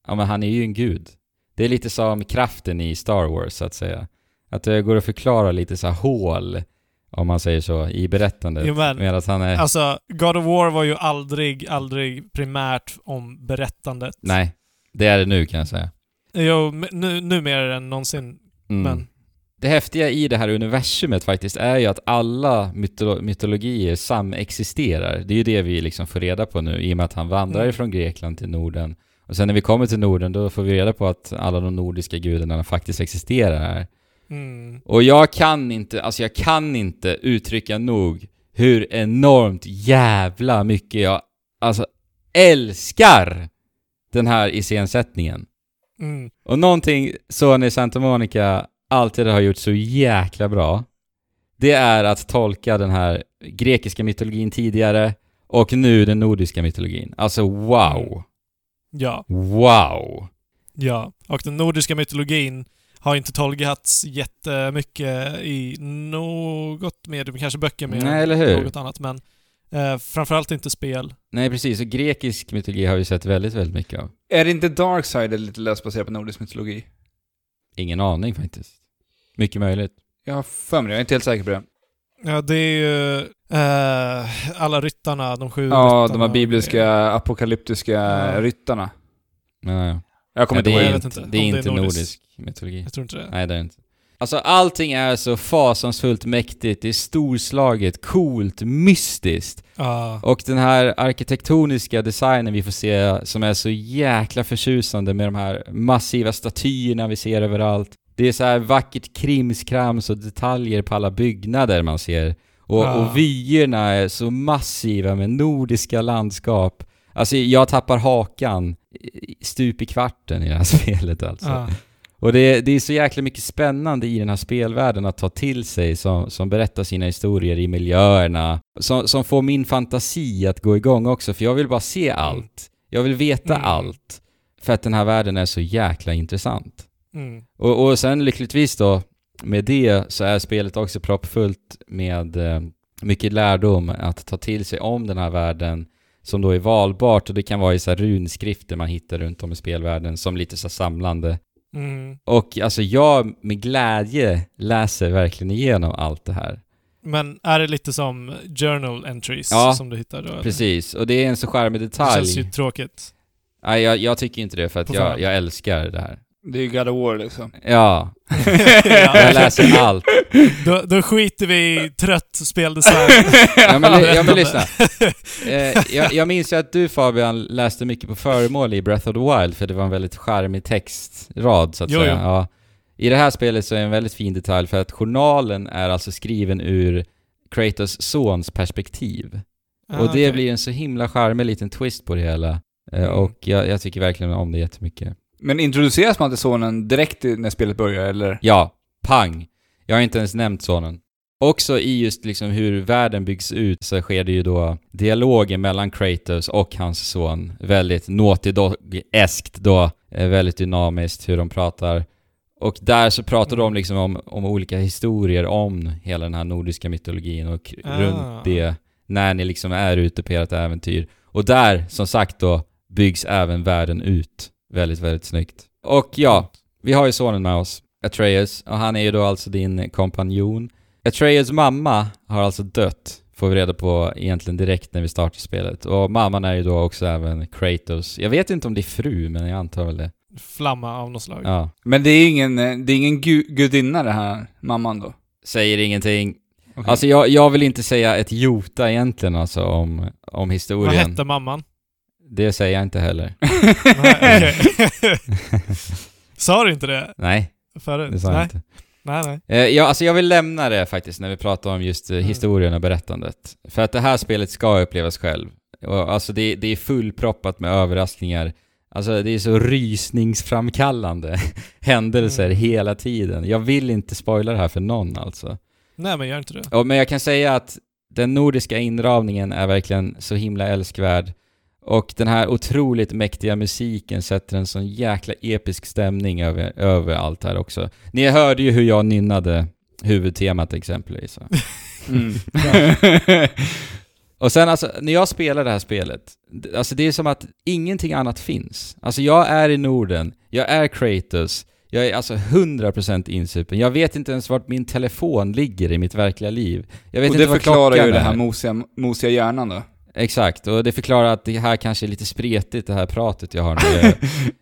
ja, men han är ju en gud. Det är lite som kraften i Star Wars, så att säga. Att det går att förklara lite så hål, om man säger så, i berättandet. Jo, men- med att han är... Alltså, God of War var ju aldrig, aldrig primärt om berättandet. Nej, det är det nu kan jag säga. Jo, nu, nu mer än någonsin, Mm. men... Det häftiga i det här universumet faktiskt är ju att alla mytolo- mytologier samexisterar. Det är ju det vi liksom får reda på nu i och med att han vandrar Mm. ifrån Grekland till Norden. Och sen när vi kommer till Norden då får vi reda på att alla de nordiska gudarna faktiskt existerar här. Mm. Och jag kan inte, alltså jag kan inte uttrycka nog hur enormt jävla mycket jag, alltså älskar den här iscensättningen. Mm. Och någonting Sony Santa Monica alltid har gjort så jäkla bra, det är att tolka den här grekiska mytologin tidigare och nu den nordiska mytologin. Alltså wow! Ja, Wow! ja. Och den nordiska mytologin har inte tolkats jättemycket i något medium, kanske böcker mer Nej, eller hur? något annat, men eh, framförallt inte spel. Nej precis, och grekisk mytologi har vi sett väldigt, väldigt mycket av. Är det inte Darkside lite löst baserat på nordisk mytologi? Ingen aning faktiskt. Mycket möjligt. Jag har för mig det, jag är inte helt säker på det. Ja, det är ju eh, alla ryttarna, de sju Ja, ryttarna. de här bibliska, apokalyptiska Ja. ryttarna. Ja. Jag kommer Ja, det inte är inte, inte det är om det är inte nordisk. nordisk mytologi. Jag tror inte det. Nej, det är inte. Alltså allting är så fasansfullt mäktigt, det är storslaget, coolt, mystiskt. Ja. Och den här arkitektoniska designen vi får se som är så jäkla förtjusande med de här massiva statyerna vi ser överallt. Det är så här vackert krimskrams och detaljer på alla byggnader man ser. Och, Ja. och vyerna är så massiva med nordiska landskap. Alltså jag tappar hakan stup i kvarten i det här spelet alltså. Ja. Och det, det är så jäkla mycket spännande i den här spelvärlden att ta till sig som, som berättar sina historier i miljöerna. Som, som får min fantasi att gå igång också, för jag vill bara se allt. Jag vill veta Mm. allt. För att den här världen är så jäkla intressant. Mm. Och, och sen lyckligtvis då, med det så är spelet också proppfullt med eh, mycket lärdom att ta till sig om den här världen som då är valbart och det kan vara i så runskrifter man hittar runt om i spelvärlden som lite så samlande. Mm. Och alltså jag med glädje läser verkligen igenom allt det här. Men är det lite som journal entries Ja, som du hittar då? eller? Precis, och det är en så charmig Det känns ju detalj. tråkigt. Nej, jag, jag tycker inte det för att jag, jag älskar det här. Det är ju God of War liksom. Ja, Ja. jag läser allt. Då, då skiter vi i trött speldesign. Ja men, ja, men lyssna. Eh, jag, jag minns ju att du Fabian läste mycket på föremål i Breath of the Wild för det var en väldigt charmig textrad så att Jo, säga. Ja. I det här spelet så är det en väldigt fin detalj för att journalen är alltså skriven ur Kratos sons perspektiv. Ah, och det okej. blir en så himla charmig liten twist på det hela. Eh, Mm. Och jag, jag tycker verkligen om det jättemycket. Men introduceras man till sonen direkt när spelet börjar, eller? Ja, pang! Jag har inte ens nämnt sonen. Också i just liksom hur världen byggs ut så sker det ju då dialoger mellan Kratos och hans son. Väldigt Naughty Dog-eskt då. Eh, Väldigt dynamiskt hur de pratar. Och där så pratar de liksom om, om olika historier om hela den här nordiska mytologin och Ah. runt det när ni liksom är ute på ert äventyr. Och där, som sagt då, byggs även världen ut väldigt, väldigt snyggt. Och ja, vi har ju sonen med oss, Atreus, och han är ju då alltså din kompanjon. Atreus mamma har alltså dött, får vi reda på egentligen direkt när vi startar spelet. Och mamman är ju då också även Kratos. Jag vet inte om det är fru, men jag antar väl det. Flamma av något slag. Ja. Men det är ingen, eh, det är ingen gu gudinna det här, mamman då? Säger ingenting. Okej. Alltså jag, jag vill inte säga ett jota egentligen alltså om, om Vad historien. hette mamman? Det säger jag inte heller. Nej. Sa du inte det Nej, förut? det sa jag nej. inte. nej, nej. Eh, ja, alltså jag vill lämna det faktiskt när vi pratar om just eh, Mm. historien och berättandet. För att det här spelet ska upplevas själv. Och alltså det, det är fullproppat med överraskningar. Alltså det är så rysningsframkallande händelser Mm. hela tiden. Jag vill inte spoila det här för någon alltså. Nej, men gör inte det. Ja, men jag kan säga att den nordiska inramningen är verkligen så himla älskvärd. Och den här otroligt mäktiga musiken sätter en sån jäkla episk stämning över, över allt här också. Ni hörde ju hur jag nynnade huvudtemat exempelvis. Mm. Och sen alltså, när jag spelar det här spelet, alltså det är som att ingenting annat finns. Alltså jag är i Norden, jag är Kratos, jag är alltså 100% insupen. Jag vet inte ens vart min telefon ligger i mitt verkliga liv. Jag vet Och inte det förklarar ju den är. här mosiga, mosiga hjärnan då. Exakt, och det förklarar att det här kanske är lite spretigt det här pratet jag har nu.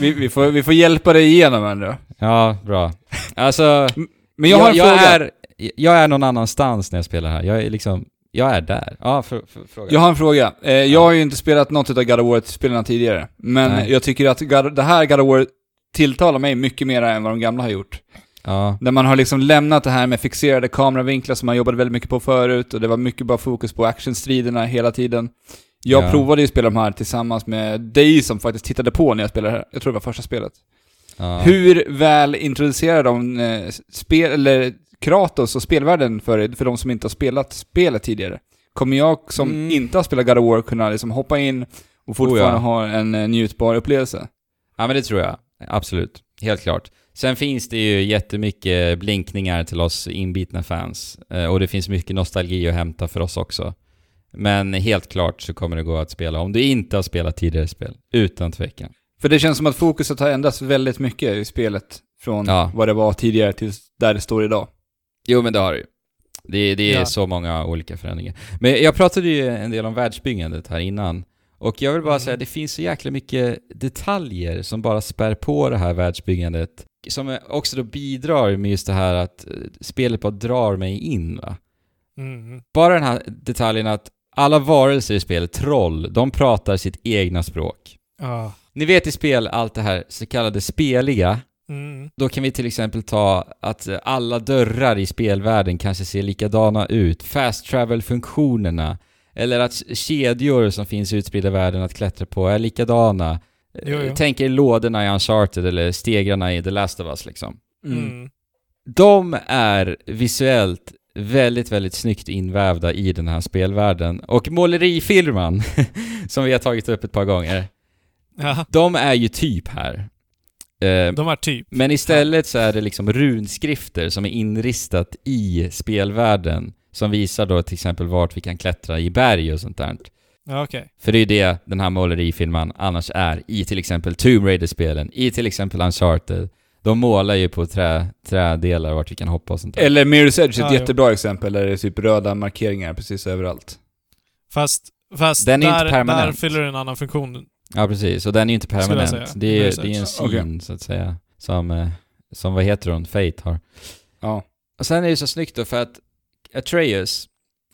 Vi, vi, får, vi får hjälpa dig igenom ändå. ja, bra. Alltså, Men jag har en jag, fråga. Är, jag är någon annanstans när jag spelar här. Jag är liksom, jag är där. Ja, för, för, fråga. Jag har en fråga. Eh, jag har ju inte spelat något av God of War-spelarna tidigare. Men Nej. jag tycker att God, det här God of War tilltalar mig mycket mer än vad de gamla har gjort. Ja, Där man har liksom lämnat det här med fixerade kameravinklar som man jobbade väldigt mycket på förut och det var mycket bara fokus på actionstriderna hela tiden. Jag Ja. provade ju att spela de här tillsammans med dig som faktiskt tittade på när jag spelade här. Jag tror det var första spelet. ja. Hur väl introducerar de eh, spel, eller Kratos och spelvärlden för, för de som inte har spelat spelet tidigare? Kommer jag som Mm. inte har spelat God of War kunna liksom hoppa in och fortfarande Oh ja. ha en eh, njutbar upplevelse? Ja men det tror jag. Absolut. Helt klart. Sen finns det ju jättemycket blinkningar till oss inbitna fans. Eh, och det finns mycket nostalgi att hämta för oss också. Men helt klart så kommer det gå att spela om du inte har spelat tidigare spel. Utan tvekan. För det känns som att fokuset har ändrats väldigt mycket i spelet från Ja. vad det var tidigare till där det står idag. Jo men det har det ju. Det, det är Ja. så många olika förändringar. Men jag pratade ju en del om världsbyggandet här innan. Och jag vill bara Mm. säga, det finns så jäkla mycket detaljer som bara spär på det här världsbyggandet. Som också då bidrar med just det här att eh, spelet bara drar mig in va. Mm. Bara den här detaljen att alla varelser i spelet, troll, de pratar sitt egna språk. Ja. Ni vet i spel allt det här så kallade speliga. Mm. Då kan vi till exempel ta att eh, alla dörrar i spelvärlden kanske ser likadana ut. Fast travel-funktionerna. Eller att kedjor som finns utspridda i världen att klättra på är likadana. Jo, jo. Tänk er lådorna i Uncharted eller stegrarna i The Last of Us liksom. Mm. De är visuellt väldigt, väldigt snyggt invävda i den här spelvärlden. Och målerifirman, som vi har tagit upp ett par gånger, Ja, de är ju typ här. Eh, de är typ. men istället så är det liksom runskrifter som är inristat i spelvärlden som visar då till exempel vart vi kan klättra i berg och sånt där. Ja, okej. För det är ju det den här målerifilmen annars är i till exempel Tomb Raider-spelen, i till exempel Uncharted. De målar ju på trä, trädelar vart vi kan hoppa och sånt där. Eller Mirror's Edge är ett jo. jättebra exempel, där det är typ röda markeringar precis överallt. Fast, fast Den är där, inte permanent. där fyller det en annan funktion. Ja, precis. Och den är ju inte permanent. Det är, det är en Okej. scene, så att säga. Som, eh, som vad heter hon? Fate har. Ja. Och sen är det så snyggt då för att Atreus,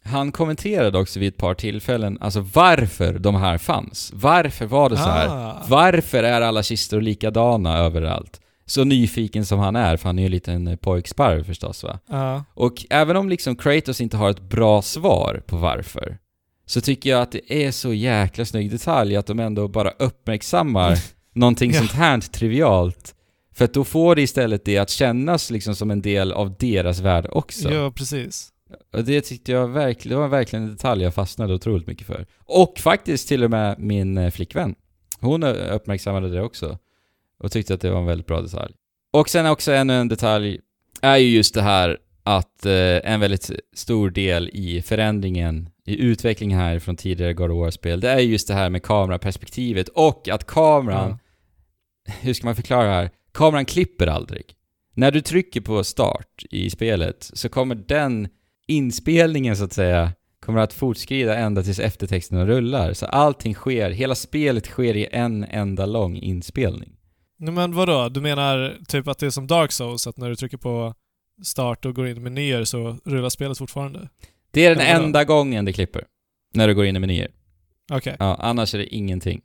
han kommenterade också vid ett par tillfällen, alltså varför de här fanns. Varför var det så här? Ah. Varför är alla kistor likadana överallt? Så nyfiken som han är, för han är ju en liten pojksparv förstås va? Ja. Och även om liksom Kratos inte har ett bra svar på varför, så tycker jag att det är så jäkla snygg detalj att de ändå bara uppmärksammar någonting Ja. sånt här trivialt. För att då får det istället det att kännas liksom som en del av deras värld också. ja, precis. Och det tyckte jag verkligen, det var verkligen en detalj jag fastnade otroligt mycket för. Och faktiskt till och med min eh, flickvän. Hon uppmärksammade det också. Och tyckte att det var en väldigt bra detalj. Och sen också ännu en detalj är ju just det här att eh, en väldigt stor del i förändringen, i utvecklingen här från tidigare God of War-spel, det är just det här med kameraperspektivet och att kameran, Ja. hur ska man förklara det här? Kameran klipper aldrig. När du trycker på start i spelet så kommer den inspelningen så att säga kommer att fortskrida ända tills eftertexterna rullar. Så allting sker, hela spelet sker i en enda lång inspelning. Men vadå? Du menar typ att det är som Dark Souls, att när du trycker på start och går in i menyer så rullar spelet fortfarande? Det är den Eller vadå? enda gången det klipper. När du går in i menyer. Okej. Ja, annars är det ingenting.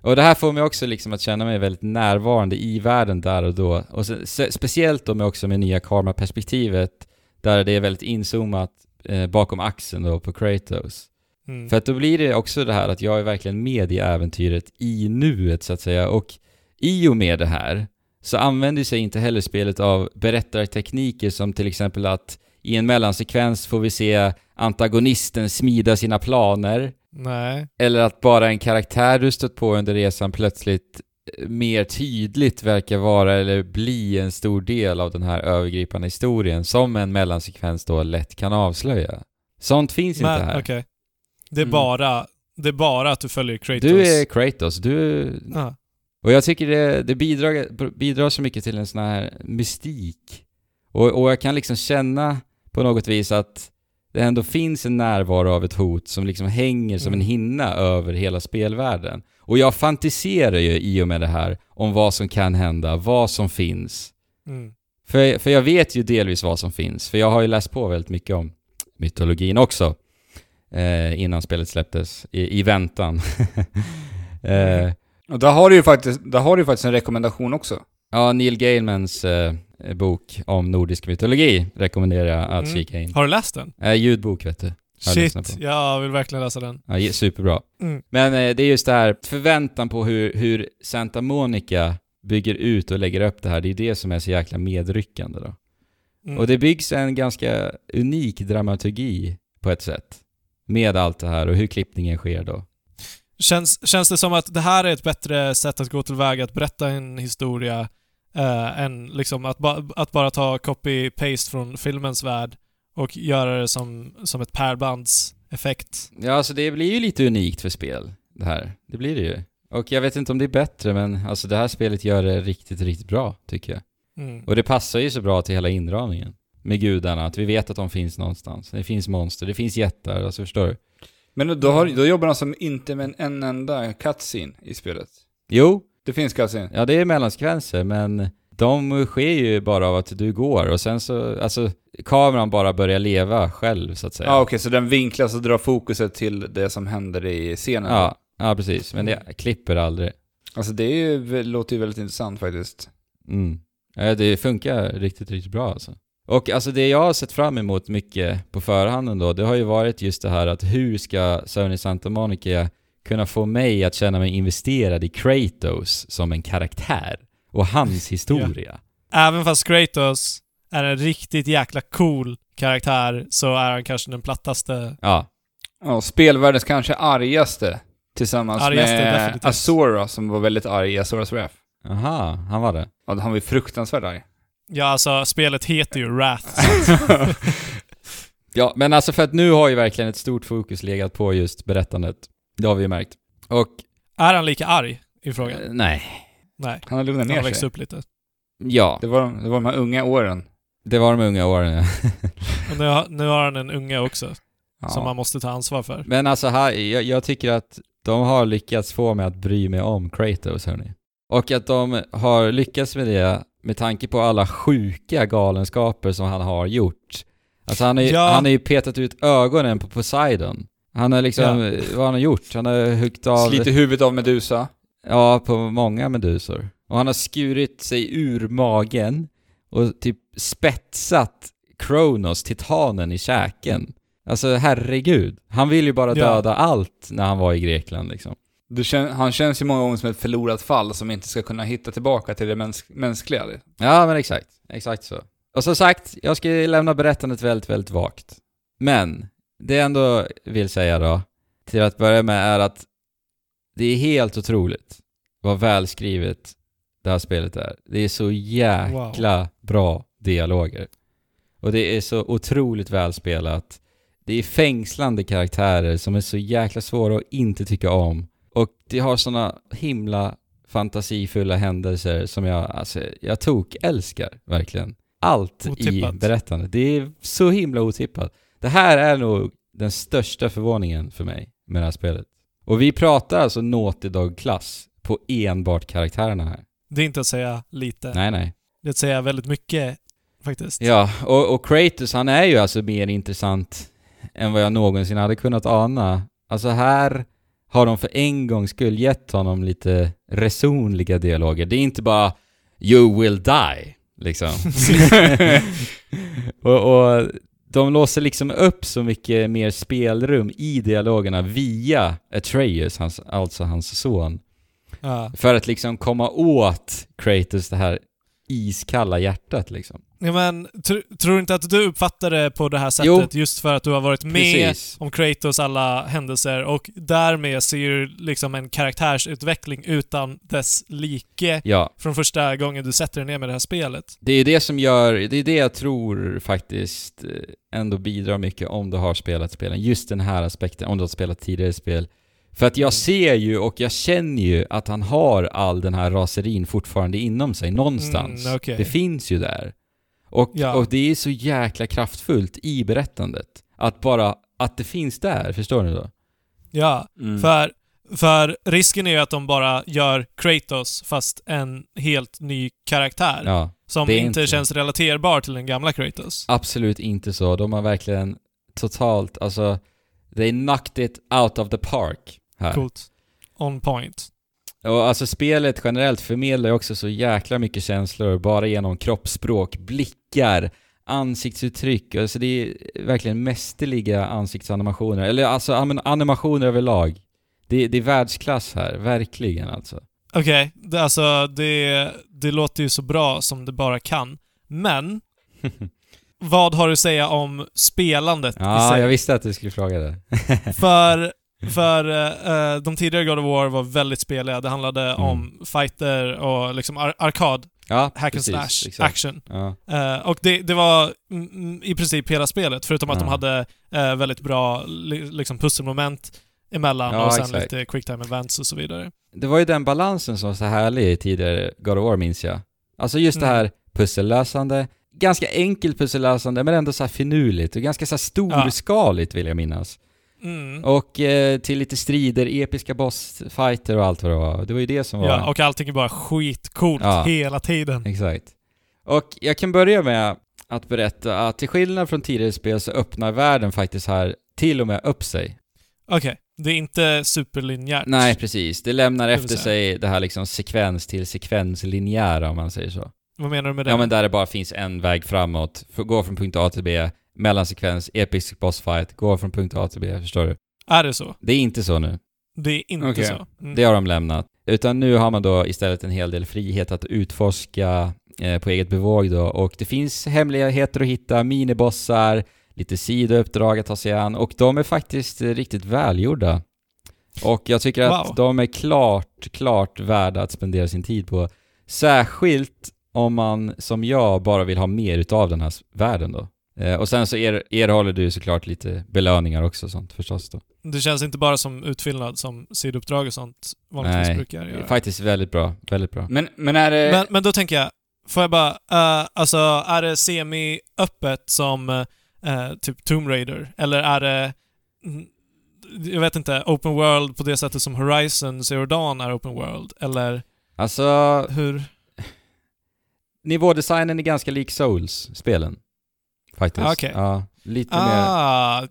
Och det här får mig också liksom att känna mig väldigt närvarande i världen där och då. Och så, speciellt då med också med nya kameraperspektivet, där det är väldigt inzoomat eh, bakom axeln då på Kratos. Mm. För att då blir det också det här att jag är verkligen med i äventyret i nuet så att säga. Och i och med det här så använder sig inte heller spelet av berättartekniker som till exempel att i en mellansekvens får vi se antagonisten smida sina planer. Nej. Eller att bara en karaktär du stött på under resan plötsligt mer tydligt verkar vara eller bli en stor del av den här övergripande historien som en mellansekvens då lätt kan avslöja. Sånt finns inte Men här. okej. Det är Mm. bara det är bara att du följer Kratos. Du är Kratos, du... Ja. Och jag tycker det, det bidrar, bidrar så mycket till en sån här mystik. Och, och jag kan liksom känna på något vis att det ändå finns en närvaro av ett hot som liksom hänger som en Mm. hinna över hela spelvärlden. Och jag fantiserar ju i och med det här om vad som kan hända, vad som finns. Mm. För, för jag vet ju delvis vad som finns, för jag har ju läst på väldigt mycket om mytologin också. Eh, innan spelet släpptes, i, i väntan. eh, Och där har du ju faktiskt, där har du ju faktiskt en rekommendation också. Ja, Neil Gaimans eh, bok om nordisk mytologi rekommenderar jag att Mm. kika in. Har du läst den? Eh, ljudbok vet du. Shit, jag vill verkligen läsa den. Ja, superbra. Mm. Men eh, det är just det här, förväntan på hur, hur Santa Monica bygger ut och lägger upp det här, det är det som är så jäkla medryckande då. Mm. Och det byggs en ganska unik dramaturgi på ett sätt. Med allt det här och hur klippningen sker då. Känns, känns det som att det här är ett bättre sätt att gå tillväga att berätta en historia eh, än liksom att, ba, att bara ta copy-paste från filmens värld och göra det som, som ett pärlbandseffekt? Ja, alltså det blir ju lite unikt för spel, det här. Det blir det ju. Och jag vet inte om det är bättre, men alltså det här spelet gör det riktigt, riktigt bra, tycker jag. Mm. Och det passar ju så bra till hela inramningen. Med gudarna, att vi vet att de finns någonstans. Det finns monster, det finns jättar, alltså förstår du? Men då, har, då jobbar de som inte med en enda cutscene i spelet. Jo, Det finns cutscene. ja det är mellansekvenser, men de sker ju bara av att du går och sen så, alltså kameran bara börjar leva själv så att säga. Ja, okej, så den vinklas och drar fokuset till det som händer i scenen. ja, ja precis. Men det klipper aldrig. Alltså det ju, låter ju väldigt intressant faktiskt. Mm. Ja, det funkar riktigt, riktigt bra alltså. Och alltså det jag har sett fram emot mycket på förhand ändå, det har ju varit just det här att hur ska Sony Santa Monica kunna få mig att känna mig investerad i Kratos som en karaktär och hans historia. Även fast Kratos är en riktigt jäkla cool karaktär så är han kanske den plattaste. Ja, Ja, spelvärldens kanske argaste. Tillsammans Argaste, med definitivt. Azora som var väldigt arg i Azoras Wrath. aha, han var det. Ja, han var ju fruktansvärt arg. Ja, alltså spelet heter ju Wrath. Ja, men alltså för att nu har ju verkligen ett stort fokus legat på just berättandet. Det har vi ju märkt. Och, är han lika arg i frågan? eh, nej. Nej. Han har lugnat Han ner har växt sig. upp lite. Ja, Det var, de- det var de här unga åren. det var de unga åren ja. Och nu, har- nu har han en unge också, Ja. som man måste ta ansvar för. Men alltså här, jag, jag tycker att de har lyckats få mig att bry mig om Kratos hörni. Och att de har lyckats med det med tanke på alla sjuka galenskaper som han har gjort. Alltså han har ju, Ja. han har ju petat ut ögonen på Poseidon. Han har liksom, vad han har gjort? Han har huggit av... Sliter huvudet av Medusa. Ja, på många medusor. Och han har skurit sig ur magen och typ spetsat Kronos, titanen, i käken. Alltså herregud. Han vill ju bara Ja. döda allt när han var i Grekland liksom. Kän, han känns ju många gånger som ett förlorat fall som inte ska kunna hitta tillbaka till det mäns mänskliga. Ja, men exakt. Exakt så. Och som sagt, jag ska lämna berättandet väldigt, väldigt vagt. Men, det jag ändå vill säga då, till att börja med är att det är helt otroligt vad välskrivet det här spelet är. Det är så jäkla bra dialoger. Och det är så otroligt välspelat. Det är fängslande karaktärer som är så jäkla svåra att inte tycka om. Och det har såna himla fantasifulla händelser som jag, alltså, jag tok älskar verkligen. Allt Otippat. i berättandet. Det är så himla otippat. Det här är nog den största förvåningen för mig med det här spelet. Och vi pratar alltså Naughty Dog-klass på enbart karaktärerna här. Det är inte att säga lite. Nej, nej. Det är att säga väldigt mycket, faktiskt. Ja, och, och Kratos han är ju alltså mer intressant än vad jag någonsin hade kunnat ana. Alltså här har de för en gångs skull gett honom lite resonliga dialoger. Det är inte bara 'You will die' liksom. och, och de låser liksom upp så mycket mer spelrum i dialogerna via Atreus, hans, alltså hans son. Ja. För att liksom komma åt Kratos det här iskalla hjärtat liksom. Ja, men tr- tror du inte att du uppfattar det på det här sättet just för att du har varit med Precis. om Kratos alla händelser och därmed ser du liksom en karaktärsutveckling utan dess like Ja, från första gången du sätter dig ner med det här spelet. det är det som gör, det är det jag tror faktiskt eh, ändå bidrar mycket om du har spelat spelen. Just den här aspekten, om du har spelat tidigare spel. För att jag Mm. ser ju och jag känner ju att han har all den här raserin fortfarande inom sig någonstans. Mm, okej. Det finns ju där. Och, Ja. och det är så jäkla kraftfullt i berättandet. Att bara, att det finns där, förstår ni då? Ja, Mm. för, för risken är ju att de bara gör Kratos fast en helt ny karaktär. Ja. som inte inte- känns relaterbar till den gamla Kratos. Absolut inte så. De har verkligen totalt, alltså, they knocked it out of the park här. Coolt. On point. Och alltså spelet generellt förmedlar ju också så jäkla mycket känslor bara genom kroppsspråk, blickar, ansiktsuttryck. Alltså det är verkligen mästerliga ansiktsanimationer. Eller alltså anim- animationer överlag. Det, det är världsklass här, verkligen alltså. Okej, det, alltså det, det låter ju så bra som det bara kan. Men, vad har du att säga om spelandet Ja, jag visste att du skulle fråga det. För, för eh, de tidigare God of War var väldigt speliga. Det handlade Mm. om fighter och liksom ar- arkad, Ja, hack and precis, slash, exakt. action. Ja. Eh, och det, det var mm, i princip hela spelet, förutom att Ja. de hade eh, väldigt bra li, liksom pusselmoment emellan Ja, och sen exakt. lite quicktime events och så vidare. Det var ju den balansen som var så härlig i tidigare God of War minns jag. Alltså just det Mm. här pussellösande, ganska enkelt pussellösande men ändå så här finurligt och ganska så här storskaligt vill jag minnas. Mm. Och eh, till lite strider, episka bossfighter och allt vad det var. Det var ju det som var... Ja, och allting är bara skitcoolt Ja. hela tiden. Exakt. Och jag kan börja med att berätta att till skillnad från tidigare spel så öppnar världen faktiskt här till och med upp sig. Okej, det är inte superlinjärt. Nej, precis. Det lämnar Det efter sig det här liksom sekvens till sekvens linjära om man säger så. Vad menar du med det? Ja men där det bara finns en väg framåt. Gå från punkt A till B, mellansekvens, episk bossfight, gå från punkt A till B, förstår du? Är det så? Det är inte så nu. Det är inte Okej. så. Mm. Det har de lämnat. Utan nu har man då istället en hel del frihet att utforska eh, på eget bevåg då. Och det finns hemligheter att hitta, minibossar, lite sidouppdrag att ta sig an och de är faktiskt eh, riktigt välgjorda. Och jag tycker att Wow. de är klart, klart värda att spendera sin tid på. Särskilt om man, som jag, bara vill ha mer utav den här världen då. Eh, och sen så er, erhåller du såklart lite belöningar också sånt förstås då. Det känns inte bara som utfyllnad som sidouppdrag och sånt vanligtvis Nej, brukar göra. Faktiskt väldigt bra, väldigt bra. Men, men är det... Men, men då tänker jag, får jag bara, eh, alltså är det semi-öppet som eh, typ Tomb Raider? Eller är det, mm, jag vet inte, open world på det sättet som Horizon Zero Dawn är open world? Eller Alltså, hur? nivådesignen är ganska lik Souls-spelen. Faktiskt. Ah, okej. Ja, lite mer. Ah,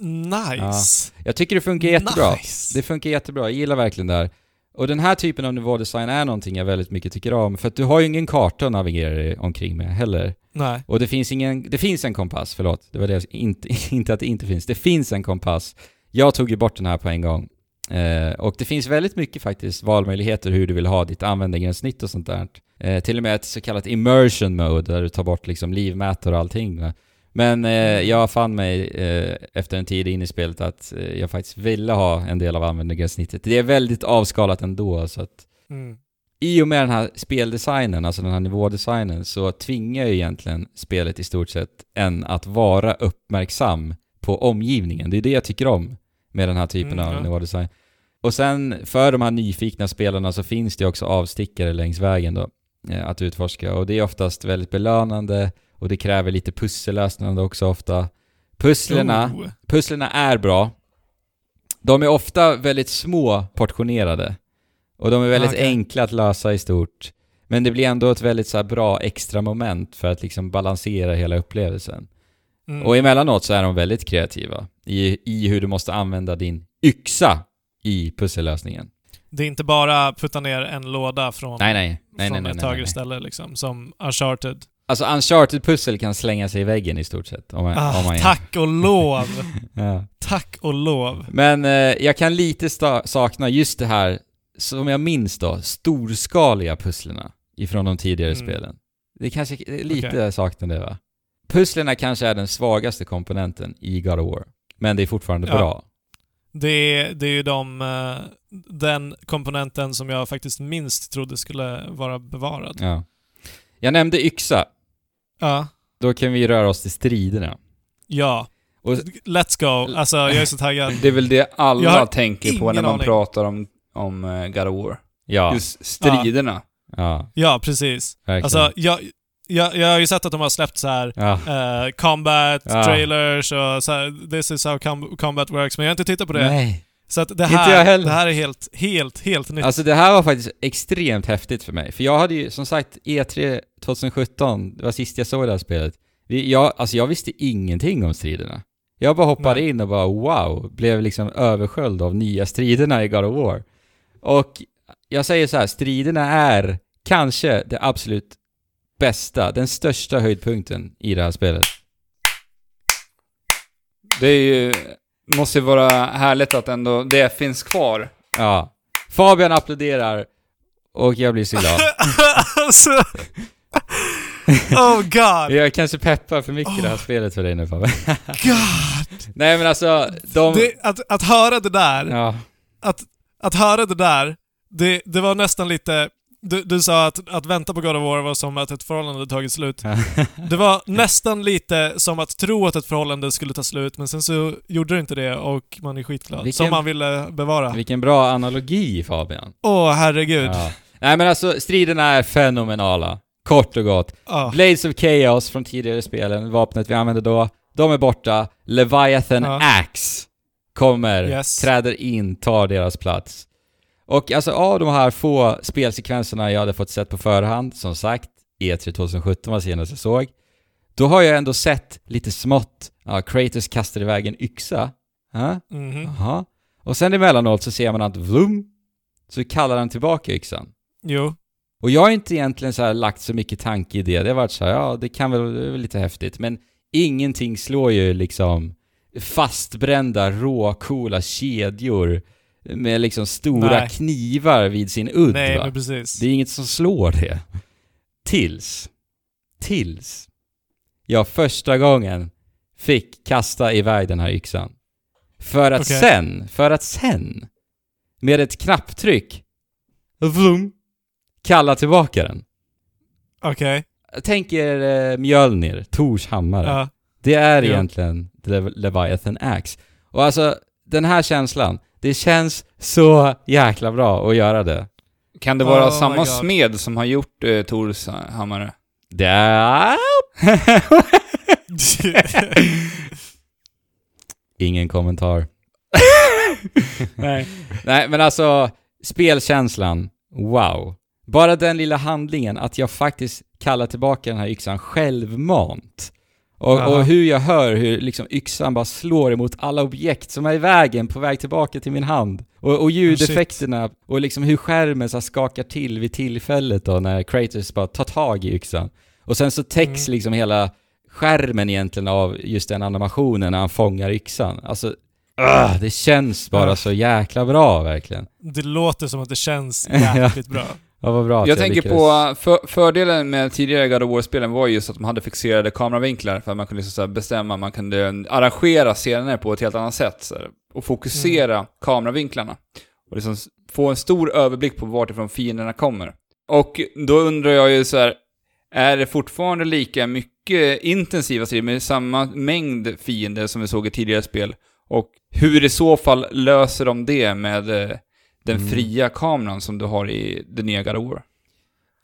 nice. Jag tycker det funkar jättebra. Nice. Det funkar jättebra, jag gillar verkligen det här. Och den här typen av nivådesign är någonting jag väldigt mycket tycker om, för att du har ju ingen karta att navigera dig omkring med heller. Nej. Och det finns ingen, det finns en kompass, förlåt. Det var det inte, inte att det inte finns. Det finns en kompass. Jag tog ju bort den här på en gång. Eh, och det finns väldigt mycket faktiskt valmöjligheter hur du vill ha ditt användargränssnitt och sånt där. Eh, till och med ett så kallat immersion mode där du tar bort liksom livmätare och allting. Va? Men eh, jag fann mig eh, efter en tid in i spelet att eh, jag faktiskt ville ha en del av användargränssnittet. Det är väldigt avskalat ändå så att Mm. i och med den här speldesignen, alltså den här nivådesignen, så tvingar ju egentligen spelet i stort sett en att vara uppmärksam på omgivningen. Det är det jag tycker om med den här typen Mm, av ja. nivådesign. Och sen för de här nyfikna spelarna så finns det också avstickare längs vägen då, att utforska. Och det är oftast väldigt belönande och det kräver lite pussellösningar också ofta. Pusslerna, Oh. Pusslerna är bra. De är ofta väldigt små portionerade. Och de är väldigt Okej. enkla att lösa i stort. Men det blir ändå ett väldigt så bra extra moment för att liksom balansera hela upplevelsen. Mm. Och emellanåt så är de väldigt kreativa i, i hur du måste använda din yxa i pussellösningen. Det är inte bara putta ner en låda från, Nej, nej. Nej, från ett högre ställe liksom, som Uncharted. Alltså Uncharted-pussel kan slänga sig i väggen i stort sett. Om man, om Ah, man tack och lov! Ja. tack och lov. Men eh, jag kan lite sakna just det här, som jag minns då, storskaliga pusslerna ifrån de tidigare Mm. spelen. Det kanske lite Okej. saknar det va? Pusslerna kanske är den svagaste komponenten i God of War. Men det är fortfarande Ja. bra. Det är, det är ju de, eh, den komponenten som jag faktiskt minst trodde skulle vara bevarad. Ja. Jag nämnde yxa. Ja. Då kan vi röra oss till striderna. Ja. Och- Let's go. Alltså, jag är så taggad. Det är väl det alla tänker på när man aning. pratar om, om eh, God of War. Ja, Just striderna. ja, Ja, precis. verkligen. Alltså, jag, jag, jag har ju sett att de har släppt så här ja. eh, combat, Ja. trailers och så här, this is how com- combat works, men jag har inte tittat på det. Nej. Så att det här, det här är helt, helt, helt nytt. Alltså det här var faktiskt extremt häftigt för mig. För jag hade ju, som sagt, E3 2017, det var sist jag såg det här spelet. Vi- Jag, alltså jag visste ingenting om striderna. Jag bara hoppade Nej. in och bara wow, blev liksom översköljd av nya striderna i God of War. Och jag säger så här, striderna är kanske det absolut bästa, den största höjdpunkten i det här spelet. Det är ju... Måste ju vara härligt att ändå det finns kvar. Ja. Fabian applåderar och jag blir så glad. alltså... Oh god! Jag kanske peppar för mycket det här spelet för dig nu Fabian. God! Nej men alltså, de... Det, att, att höra det där, Ja. att, att höra det där, det, det var nästan lite... Du, du sa att, att vänta på God of War var som att ett förhållande hade tagit slut. Det var nästan lite som att tro att ett förhållande skulle ta slut, men sen så gjorde det inte det och man är skitglad. Vilken- Som man ville bevara. Åh, Vilken bra analogi Fabian. herregud. Ja. Nej men alltså, striderna är fenomenala. Kort och gott. Ah. Blades of Chaos från tidigare spelen, vapnet vi använde då, de är borta. Leviathan Ja. Axe kommer, Yes. träder in, tar deras plats. Och alltså av de här få spelsekvenserna jag hade fått sett på förhand, som sagt, E3 2017 var senast jag såg, då har jag ändå sett lite smått, ja, Kratos kastar iväg en yxa. Ja? Mhm. Jaha. Och sen emellanåt så ser man att vlum, så kallar han tillbaka yxan. Jo. Och jag har inte egentligen så lagt så mycket tanke i det. Det har varit så här, ja det kan väl, det är väl lite häftigt. Men ingenting slår ju liksom fastbrända, råcoola kedjor med liksom stora Nej. knivar vid sin udd Nej, va? men precis. Det är inget som slår det. Tills, tills jag första gången fick kasta iväg den här yxan. För att Okej. sen, för att sen, med ett knapptryck, vum, kalla tillbaka den. Okej. Tänk er eh, Mjölnir, Tors hammare. Ja. Det är Ja. egentligen Le- Leviathan Axe. Och alltså, den här känslan, det känns så jäkla bra att göra det. Kan det vara Oh samma smed som har gjort eh, Tors hammare? Ingen kommentar. Nej. Nej, men alltså, spelkänslan, wow. Bara den lilla handlingen att jag faktiskt kallar tillbaka den här yxan självmant. Och, och hur jag hör hur liksom yxan bara slår emot alla objekt som är i vägen på väg tillbaka till min hand. Och, och ljudeffekterna och liksom hur skärmen så skakar till vid tillfället då när Kratos bara tar tag i yxan. Och sen så täcks Mm. liksom hela skärmen egentligen av just den animationen när han fångar yxan. Alltså, ah, det känns bara Ah. så jäkla bra verkligen. Det låter som att det känns jäkligt bra. Ja, vad bra att Jag tänker lyckades. på, för, fördelen med tidigare God of War-spelen var just att de hade fixerade kameravinklar för att man kunde liksom så här bestämma, man kunde arrangera scener på ett helt annat sätt så här, och fokusera kameravinklarna. Och liksom få en stor överblick på vart ifrån fienderna kommer. Och då undrar jag ju så här, är det fortfarande lika mycket intensiva strider med samma mängd fiender som vi såg i tidigare spel? Och hur i så fall löser de det med eh, den Mm. fria kameran som du har i det nya God of War?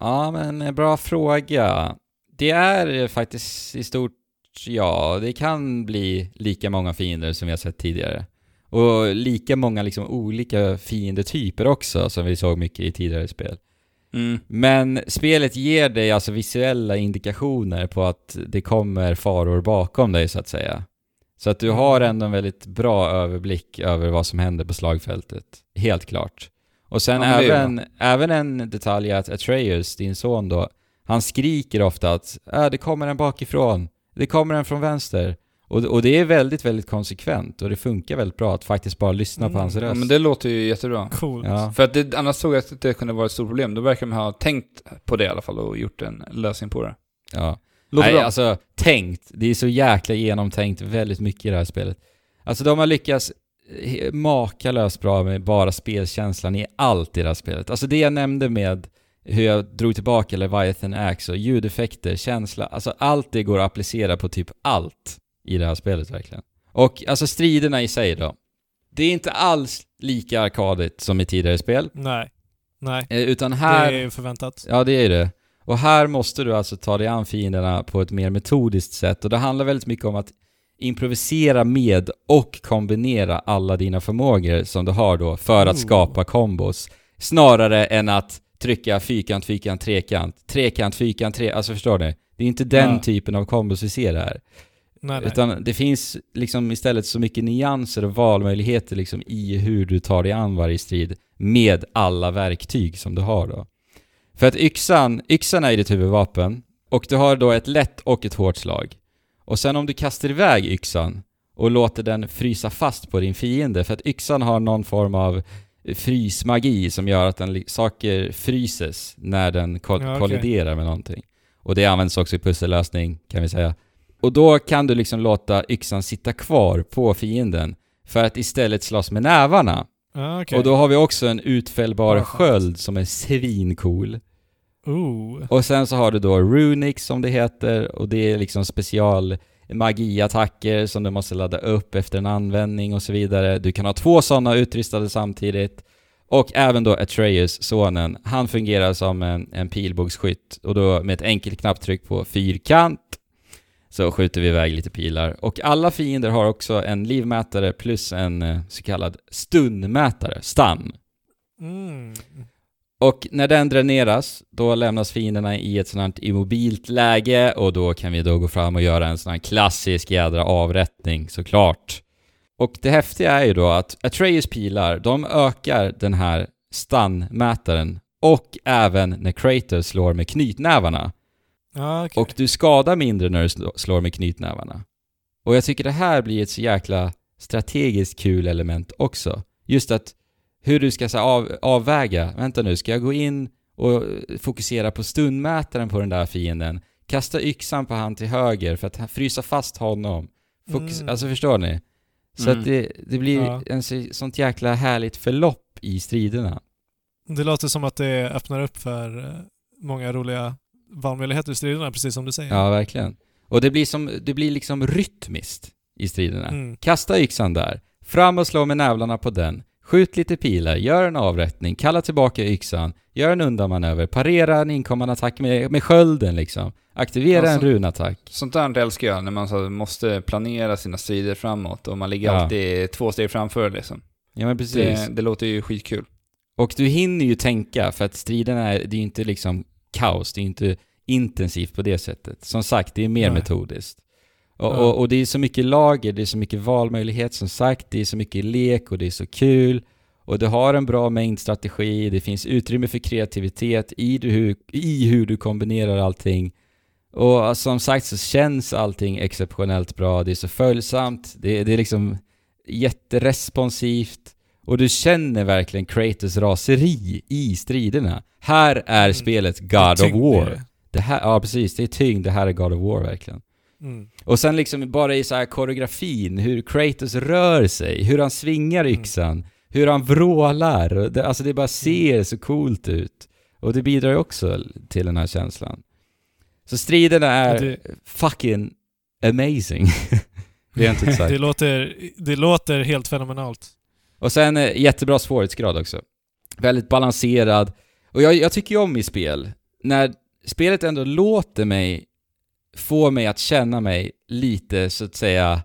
Ja, men eh, bra fråga. Det är eh, faktiskt i stort, ja, det kan bli lika många fiender som vi har sett tidigare. Och lika många liksom olika fiendetyper också, som vi såg mycket i tidigare spel. Mm. Men spelet ger dig alltså visuella indikationer på att det kommer faror bakom dig så att säga. Så att du har ändå en väldigt bra överblick över vad som händer på slagfältet. Helt klart. Och sen Ja, även, även en detalj är att Atreus, din son då, han skriker ofta att äh, det kommer en bakifrån, det kommer en från vänster. Och, och det är väldigt, väldigt konsekvent och det funkar väldigt bra att faktiskt bara lyssna på Mm. hans Ja, röst. men det låter ju jättebra. Coolt. ja. För att det, annars såg jag att det kunde vara ett stort problem. Då verkar de ha tänkt på det i alla fall och gjort en lösning på det. ja. Låter Nej, bra. alltså tänkt. Det är så jäkla genomtänkt väldigt mycket i det här spelet. Alltså de har lyckats eh, makalöst bra med bara spelkänslan i allt i det här spelet. Alltså det jag nämnde med hur jag drog tillbaka Leviathan Axe och ljudeffekter, känsla, alltså allt det går att applicera på typ allt i det här spelet verkligen. Och alltså striderna i sig då. Det är inte alls lika arkadigt som i tidigare spel, Nej. Nej. eh, utan här... Det är förväntat. Ja, det är det. Och här måste du alltså ta dig an fienderna på ett mer metodiskt sätt och det handlar väldigt mycket om att improvisera med och kombinera alla dina förmågor som du har då för att skapa kombos. Snarare än att trycka fyrkant, fyrkant, trekant, trekant, fyrkant, tre... Alltså förstår ni? Det är inte den Ja. typen av kombos vi ser här. Nej, nej. Utan det finns liksom istället så mycket nyanser och valmöjligheter liksom i hur du tar dig an varje strid med alla verktyg som du har då. För att yxan, yxan är ju ditt huvudvapen och du har då ett lätt och ett hårt slag. Och sen om du kastar iväg yxan och låter den frysa fast på din fiende, för att yxan har någon form av frysmagi som gör att den, saker fryses när den ko- Ja, okej. kolliderar med någonting. Och det används också i pussellösning, kan vi säga. Och då kan du liksom låta yxan sitta kvar på fienden för att istället slåss med nävarna. Ja, okej. Och då har vi också en utfällbar skönt. sköld som är svincool. Ooh. Och sen så har du då Runix som det heter och det är liksom special magiattacker som du måste ladda upp efter en användning och så vidare. Du kan ha två sådana utrustade samtidigt. Och även då Atreus, sonen, han fungerar som en, en pilbågsskytt och då med ett enkelt knapptryck på fyrkant så skjuter vi iväg lite pilar. Och alla fiender har också en livmätare plus en eh, så kallad stunmätare, stun. Mm. Och när den dräneras, då lämnas fienderna i ett sånt här immobilt läge och då kan vi då gå fram och göra en sån här klassisk jädra avrättning såklart. Och det häftiga är ju då att Atreus pilar, de ökar den här stun-mätaren och även när Kratos slår med knytnävarna. Ja, okej. Och du skadar mindre när du sl- slår med knytnävarna. Och jag tycker det här blir ett så jäkla strategiskt kul element också. Just att hur du ska så av, avväga, vänta nu, ska jag gå in och fokusera på stundmätaren på den där fienden? Kasta yxan på han till höger för att frysa fast honom? Fokus, Mm. Alltså förstår ni? Så Mm. att det, det blir Ja. en så, sånt jäkla härligt förlopp i striderna. Det låter som att det öppnar upp för eh, många roliga valmöjligheter i striderna, precis som du säger. Ja, verkligen. Och det blir, som, det blir liksom rytmiskt i striderna. Mm. Kasta yxan där, fram och slå med nävlarna på den, skjut lite pilar, gör en avrättning, kalla tillbaka yxan, gör en undanmanöver, parera en inkommande attack med, med skölden liksom. Aktivera en Alltså- runattack. Sånt där älskar jag, när man så måste planera sina strider framåt och man ligger Ja. alltid två steg framför liksom. Ja men precis. Det, det låter ju skitkul. Och du hinner ju tänka, för att striderna är, det är ju inte liksom kaos, det är ju inte intensivt på det sättet. Som sagt, det är mer Nej. metodiskt. Och, och, och det är så mycket lager, det är så mycket valmöjlighet som sagt, det är så mycket lek och det är så kul. Och du har en bra mängdstrategi, det finns utrymme för kreativitet i, du, hur, i hur du kombinerar allting. Och som sagt så känns allting exceptionellt bra, det är så följsamt, det, det är liksom jätteresponsivt. Och du känner verkligen Kratos raseri i striderna. Här är Mm. spelet God of War. Det här, ja precis, det är tyngd, det här är God of War verkligen. Mm. Och sen liksom bara i så här koreografin, hur Kratos rör sig, hur han svingar Mm. yxan, hur han vrålar. Det, alltså det bara ser så coolt ut. Och det bidrar ju också till den här känslan. Så striderna är Ja, det- fucking amazing. Rent ut sagt. Det låter, det låter helt fenomenalt. Och sen eh, jättebra svårighetsgrad också. Väldigt balanserad. Och jag, jag tycker ju om i spel, när spelet ändå låter mig få mig att känna mig lite, så att säga,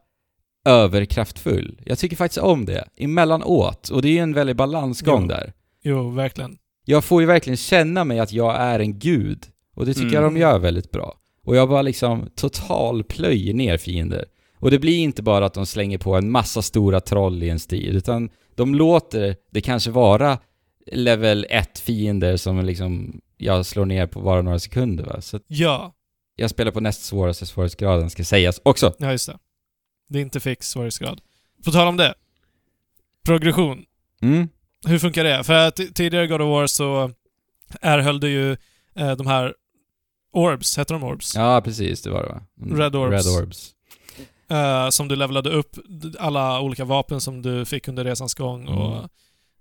överkraftfull. Jag tycker faktiskt om det, emellanåt. Och det är ju en väldig balansgång Jo. där. Jo, verkligen. Jag får ju verkligen känna mig att jag är en gud. Och det tycker jag Mm. de gör väldigt bra. Och jag bara liksom total plöjer ner fiender. Och det blir inte bara att de slänger på en massa stora troll i en strid, utan de låter det kanske vara level 1 fiender som liksom jag slår ner på bara några sekunder va. Så Ja, jag spelar på näst svåraste svårighetsgraden ska sägas också. ja just det. Det är inte fix svårighetsgrad. På tal om det. Progression. Mm. Hur funkar det? För att tidigare God of War så erhöll du ju eh, de här Orbs, heter de Orbs? Ja, precis, det var det va? Mm. Red Orbs. Red Orbs. Eh, som du levlade upp, alla olika vapen som du fick under resans gång och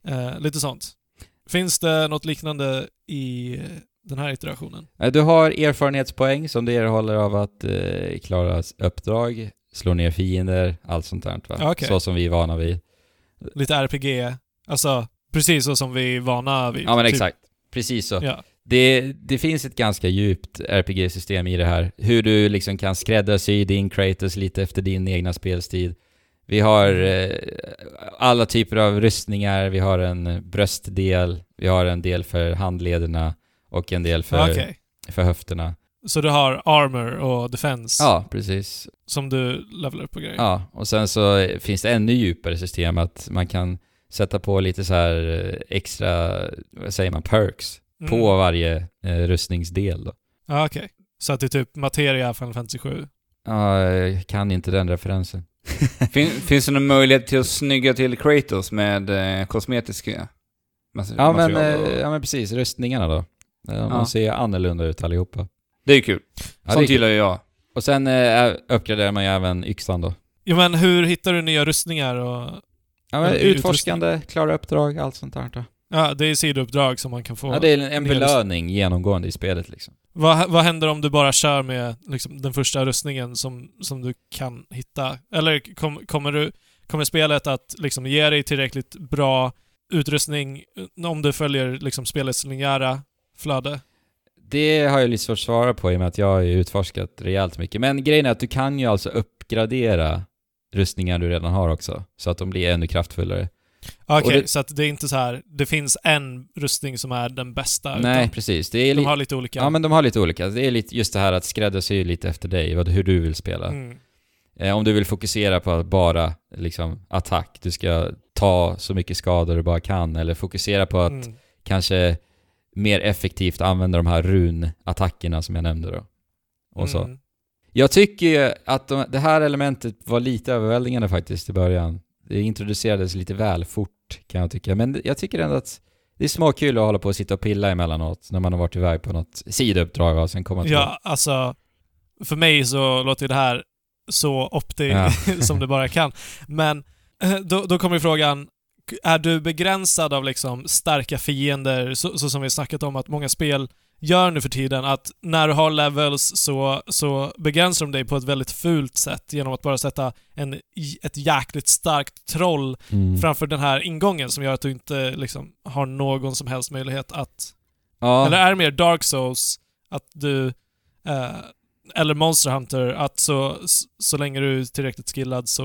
eh, lite sånt. Finns det något liknande i den här iterationen? Du har erfarenhetspoäng som du erhåller av att eh, klara uppdrag, slå ner fiender, allt sånt där va? Okej. Så som vi är vana vid. Lite RPG, alltså precis så som vi är vana vid. Ja men typ. exakt. Precis så. Ja. Det, det finns ett ganska djupt RPG-system i det här. Hur du liksom kan skräddarsy din Kratos lite efter din egna spelstil. Vi har Mm. eh, alla typer av rustningar, vi har en bröstdel, vi har en del för handlederna och en del för, Okej. för höfterna. Så du har armor och defense Ja, precis. som du levlar upp på grejer? Ja, och sen så finns det ännu djupare system att man kan sätta på lite så här eh, extra, vad säger man, perks Mm. på varje eh, rustningsdel då. Ja, okej. Så att det är typ materia Final Fantasy 7? Ja, jag kan inte den referensen. Fin, finns det någon möjlighet till att snygga till Kratos med eh, kosmetiska mas- Ja men, material? och- eh, ja men precis, rustningarna då. Eh, De Ja. ser annorlunda ut allihopa. Det är kul. Ja, Sånt gillar ju jag. Och sen eh, uppgraderar man ju även yxan då. Jo men hur hittar du nya rustningar och... Ja men Ja, utforskande, klara uppdrag, allt sånt där då. Ja, det är sidouppdrag som man kan få. Ja, det är en, belöning genomgående i spelet liksom. Vad, vad händer om du bara kör med liksom, den första rustningen som, som du kan hitta? Eller kom, kommer, du, kommer spelet att liksom, ge dig tillräckligt bra utrustning eh, om du följer liksom, spelets linjära flöde? Det har jag lite svårt att svara på i och med att jag har utforskat rejält mycket. Men grejen är att du kan ju alltså uppgradera rustningar du redan har också. Så att de blir ännu kraftfullare. Okej, Och det- så att det är inte så här. det finns en rustning som är den bästa. Nej, precis. Det är de har lite olika. Ja men de har lite olika. Det är lite just det här att skräddarsy lite efter dig, vad, hur du vill spela. mm. Eh, om du vill fokusera på bara liksom attack, du ska ta så mycket skador du bara kan, eller fokusera på att Mm. kanske mer effektivt använda de här runattackerna som jag nämnde då. Och så. Mm. Jag tycker ju att de, det här elementet var lite överväldigande faktiskt i början. Det introducerades lite väl fort kan jag tycka, men jag tycker ändå att det är småkul att hålla på och sitta och pilla emellanåt när man har varit iväg på något sidouppdrag och sen komma tillbaka. Ja, alltså... För mig så låter det här så opti Ja. som det bara kan. Men eh, då, då kommer frågan, är du begränsad av liksom starka fiender, så, så som vi snackat om att många spel gör nu för tiden, att när du har levels så, så begränsar de dig på ett väldigt fult sätt genom att bara sätta en, ett jäkligt starkt troll Mm. framför den här ingången som gör att du inte liksom har någon som helst möjlighet att Ja. eller är det mer Dark Souls, att du... Eh, eller Monster Hunter, att så, så länge du är tillräckligt skillad så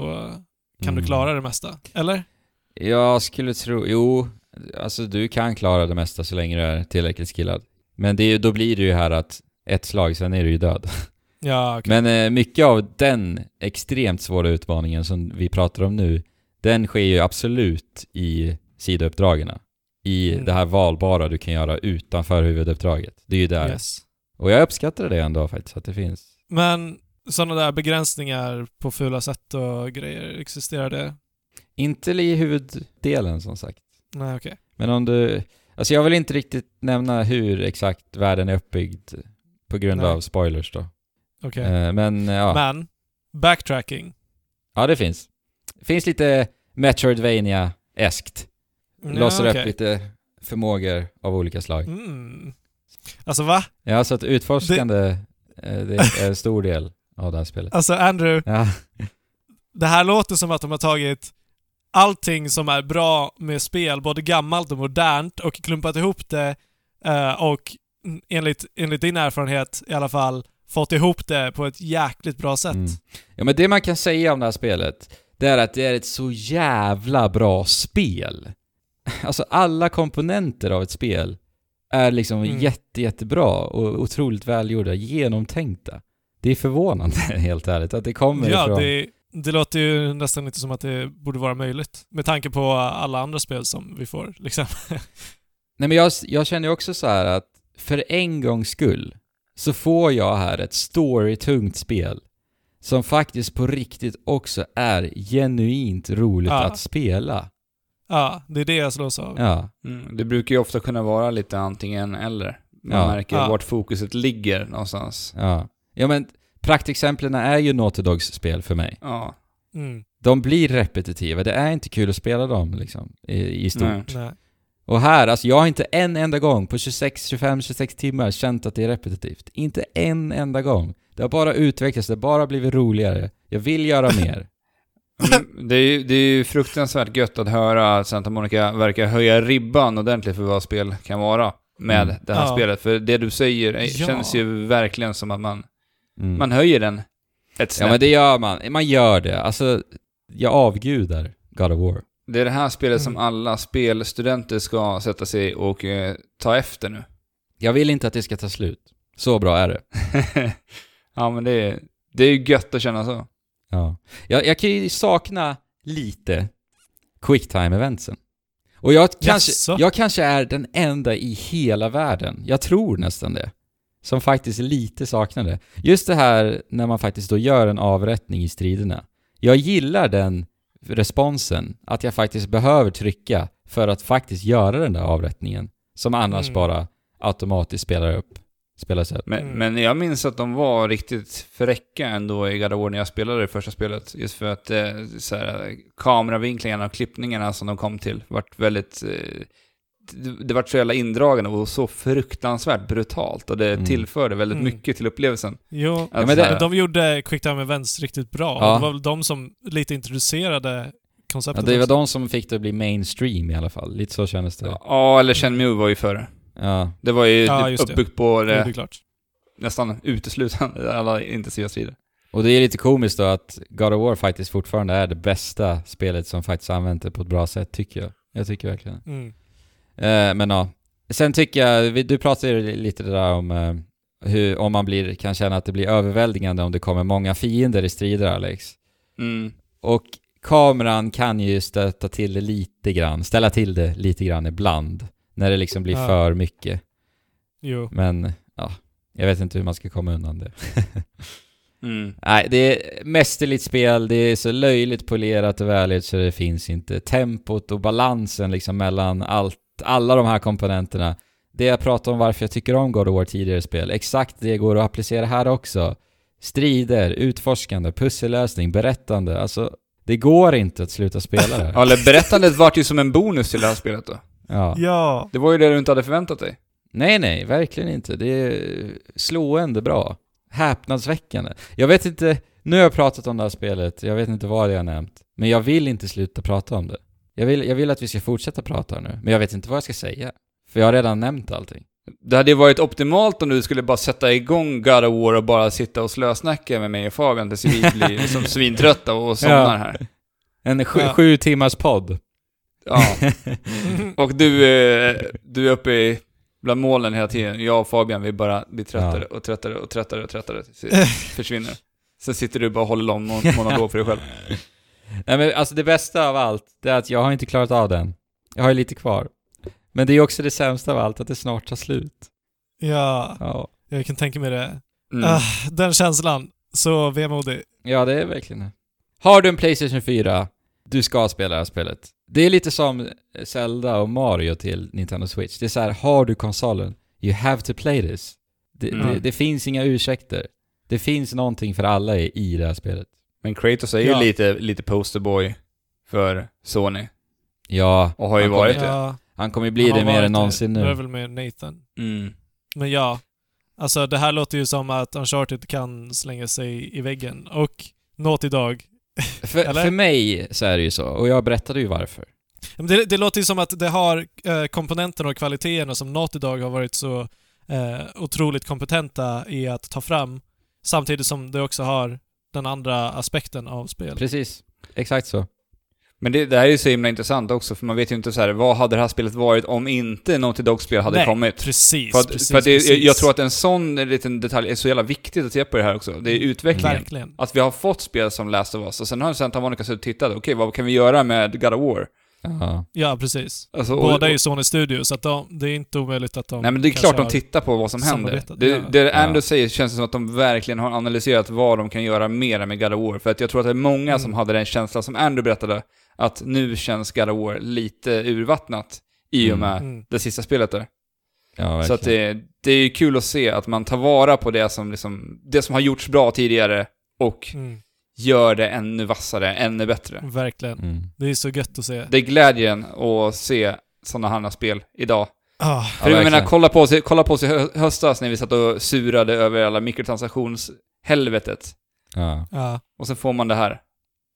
kan Mm. du klara det mesta? Eller? Jag skulle tro, jo, alltså du kan klara det mesta så länge du är tillräckligt skillad. Men det är, då blir det ju här att ett slag, sen är du ju död. Ja, okej. Men eh, mycket av den extremt svåra utmaningen som vi pratar om nu, den sker ju absolut i sidouppdragen. I Mm. det här valbara du kan göra utanför huvuduppdraget. Det är ju där. Yes. Och jag uppskattar det ändå faktiskt, att det finns. Men sådana där begränsningar på fula sätt och grejer, existerar det? Inte i huvuddelen som sagt. Nej, okej. Men om du... Alltså jag vill inte riktigt nämna hur exakt världen är uppbyggd på grund Nej. av spoilers då. Okej. Eh, men ja. Men, backtracking. ja, det finns. Det finns lite Metroidvania-eskt. Låser ja, upp lite förmågor av olika slag. Mm. Alltså va? Ja, så att utforskande, eh, det är en stor del av det här spelet. Alltså Andrew, Ja, det här låter som att de har tagit allting som är bra med spel, både gammalt och modernt, och klumpat ihop det eh, och enligt, enligt din erfarenhet i alla fall, fått ihop det på ett jäkligt bra sätt. mm. ja, men det man kan säga om det här spelet, det är att det är ett så jävla bra spel. Alltså alla komponenter av ett spel är liksom Mm. jätte, jättebra och otroligt välgjorda, genomtänkta. Det är förvånande, helt ärligt, att det kommer Ja, ifrån... det, det låter ju nästan inte som att det borde vara möjligt. Med tanke på alla andra spel som vi får, liksom. Nej men jag, jag känner också så här att för en gångs skull så får jag här ett storytungt spel som faktiskt på riktigt också är genuint roligt Ja. att spela. ja, det är det jag slås av. Ja. Mm, det brukar ju ofta kunna vara lite antingen eller. Man Ja. märker Ja. vart fokuset ligger någonstans. Ja. Ja men praktexemplen är ju Naughty Dogs spel för mig. Ja. Mm, De blir repetitiva, det är inte kul att spela dem liksom, i, i stort. Nej. Och här, alltså jag har inte en enda gång på 26, 25, 26 timmar känt att det är repetitivt. Inte en enda gång. Det har bara utvecklats, det har bara blivit roligare. Jag vill göra mer. Mm, Det är, ju, det är ju fruktansvärt gött att höra att Santa Monica verkar höja ribban ordentligt för vad spel kan vara med Mm. det här Ja. spelet. För det du säger är, Ja. känns ju verkligen som att man, Mm. man höjer den ett snäpp. Ja men det gör man. Man gör det. Alltså, jag avgudar God of War. Det är det här spelet som Mm. alla spelstudenter ska sätta sig och eh, ta efter nu. Jag vill inte att det ska ta slut. Så bra är det. ja, men det är, det är ju gött att känna så. Ja. Jag, jag kan ju sakna lite quicktime-eventsen. Och jag kanske, jag kanske är den enda i hela världen, jag tror nästan det, som faktiskt lite saknar det. Just det här när man faktiskt då gör en avrättning i striderna. Jag gillar den responsen, att jag faktiskt behöver trycka för att faktiskt göra den där avrättningen, som annars Mm. bara automatiskt spelar upp, spelas upp. Men, Mm. men jag minns att de var riktigt fräcka ändå i God of War när jag spelade det första spelet. Just för att eh, så här, kameravinklingarna och klippningarna som de kom till vart väldigt... Eh, det, vart så jävla indragande och så fruktansvärt brutalt och det Mm. tillförde väldigt Mm. mycket till upplevelsen. Jo, Att men så det- men de gjorde Quicktime Events riktigt bra. Ja. Det var väl de som lite introducerade Ja, konceptet det var också. de som fick det att bli mainstream i alla fall, lite så kändes det. Ja, eller Shenmue var ju före. Ja. Det var ju Ja, det. uppbyggt på det, det klart. nästan uteslutande alla intensiva strider. Och det är lite komiskt då att God of War faktiskt fortfarande är det bästa spelet som faktiskt använt det på ett bra sätt, tycker jag. Jag tycker verkligen. Mm. Eh, men ja. Sen tycker jag, du pratade lite där om eh, hur, om man blir, kan känna att det blir överväldigande om det kommer många fiender i strider, Alex. Mm. Och kameran kan ju stöta till det lite grann, ställa till det lite grann ibland. När det liksom blir Ja. för mycket. Jo. Men, ja. Jag vet inte hur man ska komma undan det. Mm. Nej, det är mästerligt spel, det är så löjligt polerat och värligt så det finns inte. Tempot och balansen liksom mellan allt, alla de här komponenterna. Det jag pratade om varför jag tycker om God of War tidigare spel, exakt det går att applicera här också. Strider, utforskande, pussellösning, berättande, alltså det går inte att sluta spela det. Ja, eller berättandet vart ju som en bonus till det här spelet då. Ja. Ja. Det var ju det du inte hade förväntat dig. Nej, nej, verkligen inte. Det är slående bra. Häpnadsväckande. Jag vet inte, nu har jag pratat om det här spelet, jag vet inte vad jag har nämnt. Men jag vill inte sluta prata om det. Jag vill, jag vill att vi ska fortsätta prata nu, men jag vet inte vad jag ska säga. För jag har redan nämnt allting. Det hade ju varit optimalt om du skulle bara sätta igång God of War och bara sitta och slösnacka med mig och Fabian tills vi blir liksom svintrötta och somnar Ja. här. En sju, Ja. sju timmars podd. Ja. Och du, eh, du är uppe i bland molnen hela tiden. Jag och Fabian, vi bara blir tröttare och tröttare och tröttare och tröttare försvinner. Sen sitter du bara och håller lång mon- monolog för dig själv. Nej men alltså det bästa av allt, det är att jag har inte klarat av den. Jag har ju lite kvar. Men det är också det sämsta av allt, att det snart tar slut. ja, Ja, jag kan tänka mig det. Mm. Ah, den känslan. Så vemodig. ja det är verkligen det. Har du en Playstation 4, du ska spela det här spelet. Det är lite som Zelda och Mario till Nintendo Switch. Det är så här, har du konsolen, you have to play this. Det, Mm. det, det finns inga ursäkter. Det finns någonting för alla i, i det här spelet. Men Kratos är ju Ja. lite, lite posterboy för Sony. Ja, Och har ju varit kommer, det. Ja, han kommer bli han det mer än någonsin Det är nu. väl med Nathan. Mm. Men ja, alltså det här låter ju som att Uncharted kan slänga sig i väggen. Och Naughty Dog. För, för mig så är det ju så, och jag berättade ju varför. Men Det, det låter ju som att det har eh, komponenterna och kvaliteterna som Naughty Dog har varit så eh, otroligt kompetenta i att ta fram. Samtidigt som det också har den andra aspekten av spel. Precis. Exakt så. Men det, det här är ju så himla intressant också, för man vet ju inte så här, vad hade det här spelet varit om inte Naughty Dog-spel hade Nej, kommit? Precis, För att, precis, för att det, jag, precis. jag tror att en sån liten detalj är så jävla viktigt att se på det här också. Det är utvecklingen. Verkligen. Att vi har fått spel som Last of Us, och sen har Santa Monica suttit och tittat, okej, vad kan vi göra med God of War? Ja. Ja, precis. Alltså, och- Båda är ju Sony Studios, så att de, det är inte omöjligt att de Nej men det är klart de tittar på vad som händer. Det, ja. det Andrew Ja. säger känns som att de verkligen har analyserat vad de kan göra mera med God of War. För att jag tror att det är många Mm. som hade den känslan som Andrew berättade, att nu känns God of War lite urvattnat i och Mm. med Mm. det sista spelet där. Ja, Så att det, det är ju kul att se att man tar vara på det som, liksom, det som har gjorts bra tidigare och Mm. Gör det ännu vassare, ännu bättre. Verkligen. Mm. Det är så gött att se. Det är glädjen att se sådana här spel idag. Ah, För jag menar, kolla på, oss, kolla på oss i hö- höstas när vi satt och surade över alla mikrotransaktionshelvetet. Ja. ja. Och så får man det här.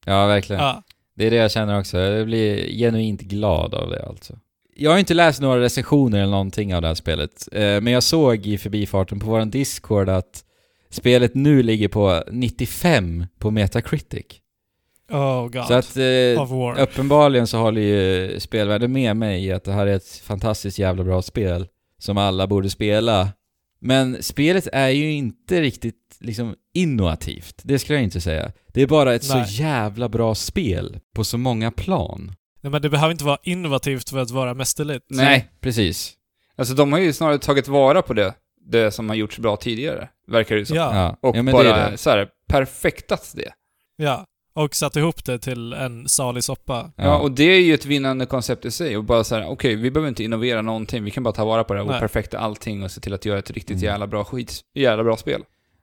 ja, verkligen. ja. Det är det jag känner också. Jag blir genuint glad av det alltså. Jag har inte läst några recensioner eller någonting av det här spelet, eh, men jag såg i förbifarten på våran Discord att spelet nu ligger på 95 på Metacritic. Oh god. Så att eh, uppenbarligen så håller ju spelvärlden med mig i att det här är ett fantastiskt jävla bra spel som alla borde spela. Men spelet är ju inte riktigt liksom innovativt, det skulle jag inte säga. Det är bara ett Nej. så jävla bra spel på så många plan. Nej, men det behöver inte vara innovativt för att vara mästerligt. Nej. precis. Alltså de har ju snarare tagit vara på det, det som har gjorts bra tidigare, verkar det som. Ja. Ja, Och ja men bara det är det. så här, perfektat det. Ja. Och satt ihop det till en salig soppa. Ja. och det är ju ett vinnande koncept i sig. Och bara så här, okej, vi behöver inte innovera någonting, vi kan bara ta vara på det och Nej. perfekta allting och se till att göra ett riktigt Mm. jävla bra skit, jävla bra spel.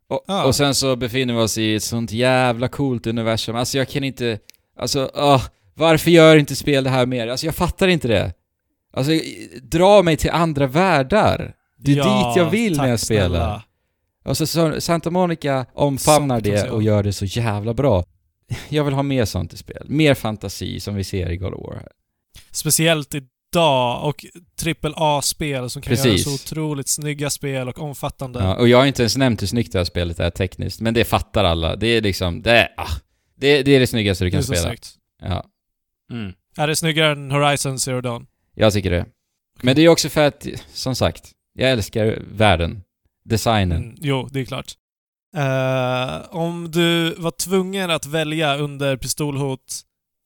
Och, Ja. och sen så befinner vi oss i ett sånt jävla coolt universum. Alltså jag kan inte... Alltså, åh, varför gör inte spel det här mer? Alltså jag fattar inte det. Alltså, dra mig till andra världar. Det är Ja, dit jag vill när jag spelar. snälla. Alltså så, Santa Monica omfamnar det och gör det så jävla bra. Jag vill ha mer sånt i spel. Mer fantasi som vi ser i God of War här. Speciellt idag och AAA-spel som kan Precis. göra så otroligt snygga spel och omfattande. Ja, och jag har inte ens nämnt hur snyggt det här spelet är tekniskt, men det fattar alla. Det är liksom, det är, ah, det, det är det snyggaste du det är kan så spela. snyggt. Ja. Mm. Är det snyggare än Horizon Zero Dawn? Jag tycker det. Men det är också för att, som sagt, jag älskar världen. Designen. Mm, jo, det är klart. Eh, om du var tvungen att välja under pistolhot,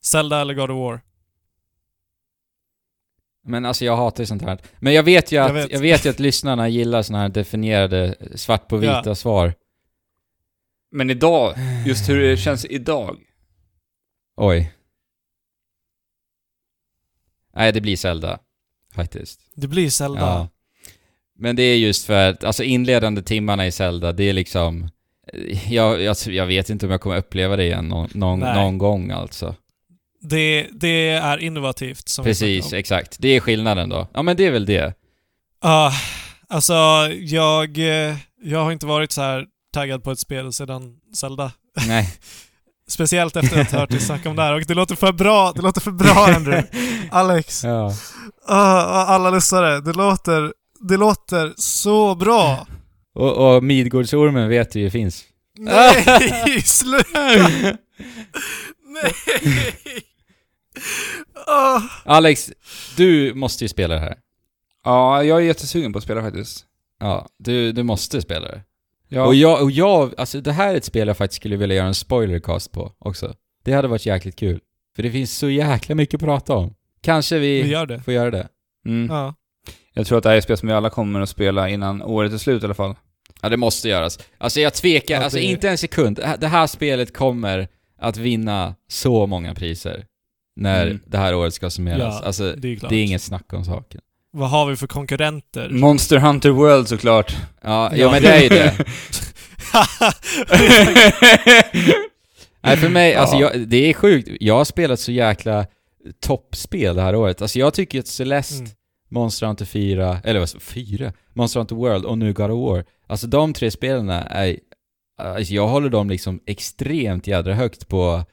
Zelda eller God of War? Men alltså jag hatar sånt här. Men jag vet ju Jag att, vet. jag vet ju att lyssnarna gillar såna här definierade svart på vita Ja. svar. Men idag, just hur det känns idag. Oj. Nej, det blir Zelda. Faktiskt. Det blir Zelda. Ja. Men det är just för att, alltså inledande timmarna i Zelda, det är liksom... Jag, jag, jag vet inte om jag kommer uppleva det igen någon, någon, någon gång alltså. Det, det är innovativt som Precis, exakt. Det är skillnaden då. Ja men det är väl det. Ja, alltså jag, jag har inte varit så här taggad på ett spel sedan Zelda. Nej. Speciellt efter att ha hört dig snacka om det här. Och det låter för bra, det låter för bra Andrew. Alex, Ja. ah, alla lyssnare, det låter, det låter så bra. Och, och Midgårdsormen vet du ju finns. Nej, sluta! Nej! Ah. Alex, du måste ju spela det här. Ja, jag är jättesugen på att spela faktiskt. Ja, du, du måste spela det. Ja, Och jag, och jag, alltså det här är ett spel jag faktiskt skulle vilja göra en spoilercast på också. Det hade varit jäkligt kul. För det finns så jäkla mycket att prata om. Kanske vi, Vi gör det. får göra det. mm. Ja. Jag tror att det här är ett spel som vi alla kommer att spela innan året är slut i alla fall. Ja, det måste göras. Alltså jag tvekar, Ja, alltså det- inte en sekund. Det här- Det här spelet kommer att vinna så många priser när Mm. det här året ska summeras. Ja, alltså, det är klart. det är inget snack om saken. Vad har vi för konkurrenter? Monster Hunter World såklart. Ja, ja, Ja. men det är ju det. Nej, för mig, alltså Ja. jag, det är sjukt. Jag har spelat så jäkla toppspel det här året. Alltså jag tycker att Celeste, Mm. Monster Hunter 4, eller vad sa- 4? Monster Hunter World och nu God of War. Alltså de tre spelen är, alltså jag håller dem liksom extremt jädra högt på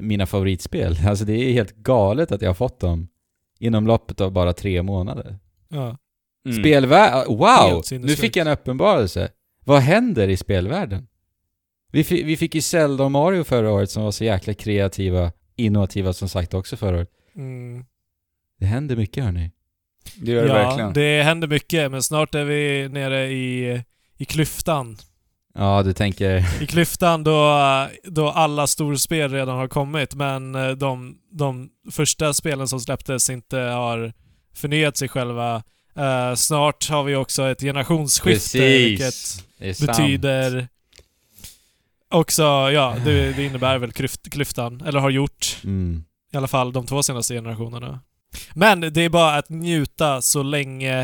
mina favoritspel. Alltså det är helt galet att jag har fått dem inom loppet av bara tre månader. ja. Mm. Spelvärld, wow! Nu fick jag en uppenbarelse. Vad händer i spelvärlden? Vi, vi fick ju Zelda och Mario förra året som var så jäkla kreativa, innovativa som sagt också förra året. Mm. Det händer mycket hörni. Det gör det ja, verkligen. det händer mycket, men snart är vi nere i, i klyftan. Ja, du tänker... I klyftan då, då alla storspel redan har kommit, men eh, de, de första spelen som släpptes inte har förnyat sig själva. Eh, snart har vi också ett generationsskifte, vilket Det är sant. betyder också, ja, det, det innebär väl klyft, klyftan, eller har gjort. Mm. I alla fall de två senaste generationerna. Men det är bara att njuta så länge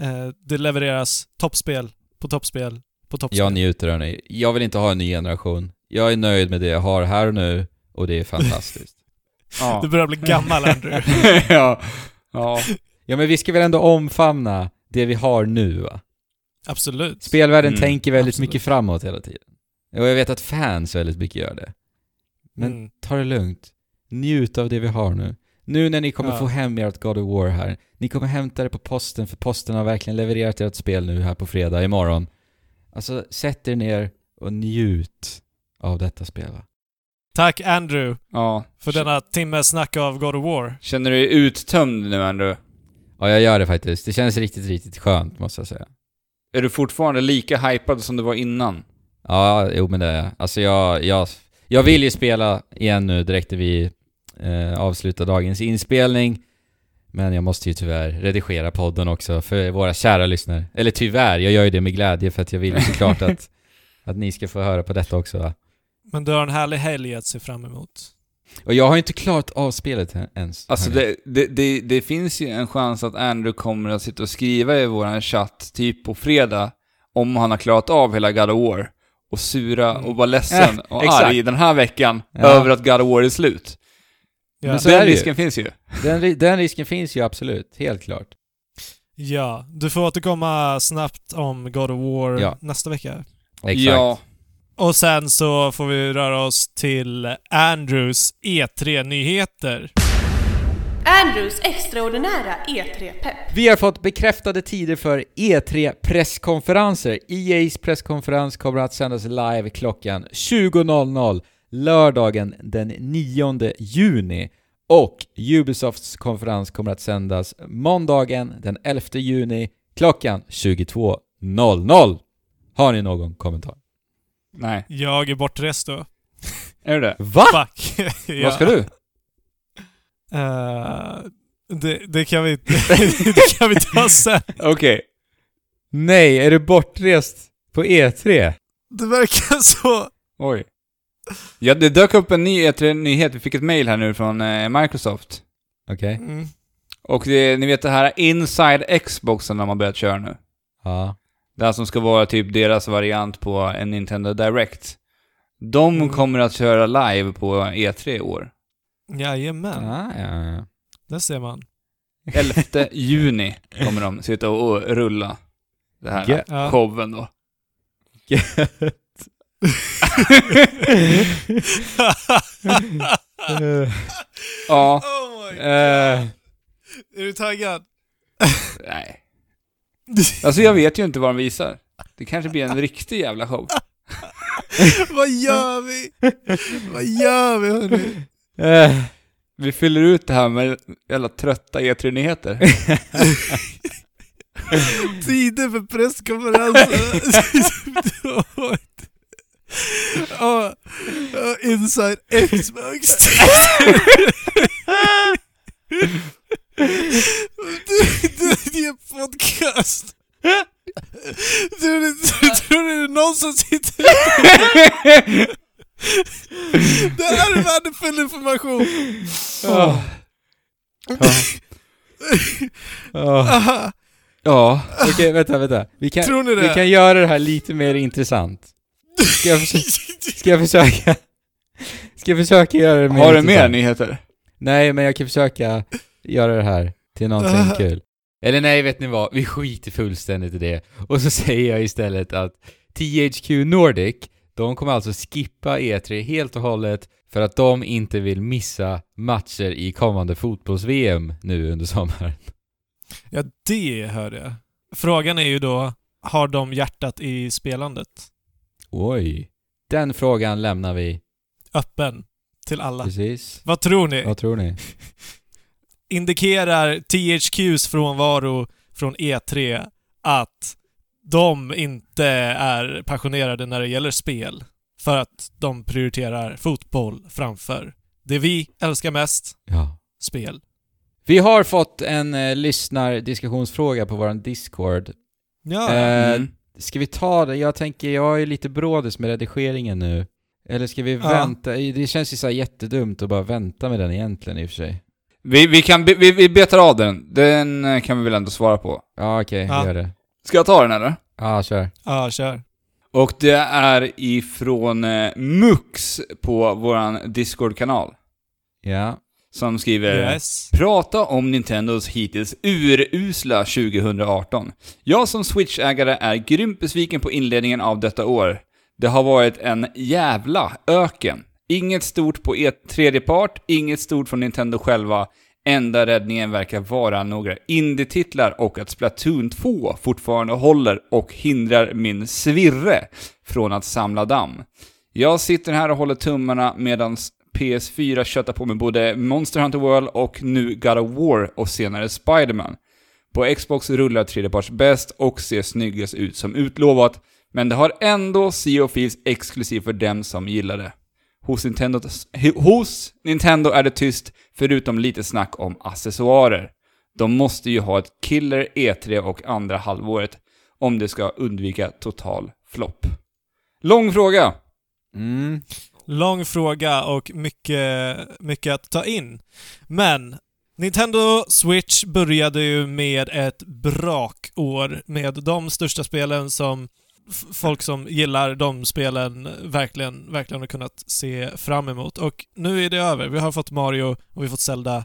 eh, det levereras toppspel på toppspel på toppspel. Jag njuter hörni. Jag vill inte ha en ny generation. Jag är nöjd med det jag har här och nu och det är fantastiskt. Ja. Du börjar bli gammal Andrew. ja. Ja. ja men vi ska väl ändå omfamna det vi har nu va? Absolut. Spelvärlden Mm, tänker väldigt absolut. mycket framåt hela tiden. Och jag vet att fans väldigt mycket gör det. Men Mm. ta det lugnt. Njut av det vi har nu. Nu när ni kommer Ja. få hem ert God of War här. Ni kommer hämta det på posten, för posten har verkligen levererat ert spel nu här på fredag, imorgon. Alltså, sätt er ner och njut av detta spel va? Tack Andrew ja. för denna timme snack av God of War. Känner du dig uttömd nu Andrew? Ja, jag gör det faktiskt. Det känns riktigt, riktigt skönt måste jag säga. Är du fortfarande lika hypad som du var innan? Ja, jo men det är jag. Alltså jag, jag, jag vill ju spela igen nu direkt när vi eh, avslutar dagens inspelning. Men jag måste ju tyvärr redigera podden också för våra kära lyssnare. Eller tyvärr, jag gör ju det med glädje för att jag vill ju såklart att, att ni ska få höra på detta också va. Men du har en härlig helg att se fram emot. Och jag har ju inte klart av spelet ens. Alltså det, det, det, det finns ju en chans att Andrew kommer att sitta och skriva i våran chatt typ på fredag om han har klarat av hela God of War och sura Mm. och vara ledsen och arg den här veckan Ja. över att God of War är slut. Ja. Men så Den risken finns ju. Den, den risken finns ju absolut, helt klart. ja, du får återkomma snabbt om God of War Ja. nästa vecka. Exakt. Ja. Och sen så får vi röra oss till Andrews E3-nyheter. Andrews extraordinära E3-pepp. Vi har fått bekräftade tider för E3-presskonferenser. EA's presskonferens kommer att sändas live klockan 20.00 lördagen den 9 juni. Och Ubisofts konferens kommer att sändas måndagen den 11 juni klockan 22.00. Har ni någon kommentar? Nej. Jag är bortrest då. Är det det? Va? Fuck. ja. Vad ska du? Eh, Det, det, kan vi, det kan vi ta sen. Okej. Nej, är du bortrest på E E3? Det verkar så. Oj. Ja, det dök upp en ny E3-nyhet. Vi fick ett mail här nu från eh, Microsoft. Okej. Mm. Och det, ni vet det här Inside Xboxen de har börjat köra nu. Ja. Det här som ska vara typ deras variant på en Nintendo Direct. De Mm. kommer att köra live på E3 i år. Jajamän, Ah, ja, ja. där ser man. 11 juni kommer de sitta och, rulla det här Ja. showen då. Ja, oh my god. eh, Är du taggad? nej. Alltså jag vet ju inte vad de visar. Det kanske blir en riktig jävla show. Vad gör vi? Vad gör vi hörni? Eh, Vi fyller ut det här med jävla trötta E3-nyheter. Tider för presskonferenser. Ja, ja, inside Xbox. Du, du, det är en podcast. Tror du, tror du det är någon som sitter... Det här är värdefull information. Ja. Aha. Ja. Okej, vänta, vänta. Vi kan, Tror ni det? vi kan göra det här lite mer intressant. Ska jag, försöka, ska jag försöka... Ska jag försöka göra det mer Har du mer nyheter? Nej, men jag kan försöka göra det här till någonting kul. Eller nej, vet ni vad? Vi skiter fullständigt i det. Och så säger jag istället att THQ Nordic, de kommer alltså skippa E3 helt och hållet för att de inte vill missa matcher i kommande fotbolls-VM nu under sommaren. Ja, det hörde jag. Frågan är ju då, har de hjärtat i spelandet? Oj. Den frågan lämnar vi. Öppen till alla. Precis. Vad tror ni? Vad tror ni? Indikerar THQs frånvaro från E3 att de inte är passionerade när det gäller spel? För att de prioriterar fotboll framför det vi älskar mest, Ja. spel. Vi har fått en eh, lyssnardiskussionsfråga på våran Discord. Ja, Eh, Mm. Ska vi ta det? Jag tänker, jag är lite brådis med redigeringen nu. Eller ska vi Ja. vänta? Det känns ju så här jättedumt att bara vänta med den egentligen i och för sig. Vi, vi kan, vi, vi betar av den. Den eh, kan vi väl ändå svara på. Ja, okej, Ja. gör det. Ska jag ta den eller? Ja, kör. ja kör. Och det är ifrån eh, Mux på våran Discord-kanal. Ja. Som skriver Yes. Prata om Nintendos hittills urusla 2018. Jag som Switch-ägare är grymt besviken på inledningen av detta år. Det har varit en jävla öken. Inget stort på e tredje part, inget stort från Nintendo själva. Enda räddningen verkar vara några indie-titlar och att Splatoon 2 fortfarande håller och hindrar min svirre från att samla damm. Jag sitter här och håller tummarna medan PS4 köttar på med både Monster Hunter World och nu God of War och senare Spider-Man. På Xbox rullar tredjeparts bäst och ser snyggast ut som utlovat, men det har ändå Sea of Thieves exklusivt för dem som gillar det. Hos Nintendo, hos Nintendo är det tyst, förutom lite snack om accessoarer. De måste ju ha ett killer E3 och andra halvåret om de ska undvika total flopp. Lång fråga! Mm. Lång fråga och mycket, mycket att ta in. Men Nintendo Switch började ju med ett brakår med de största spelen som folk som gillar de spelen verkligen, verkligen har kunnat se fram emot. Och nu är det över. Vi har fått Mario och vi har fått Zelda.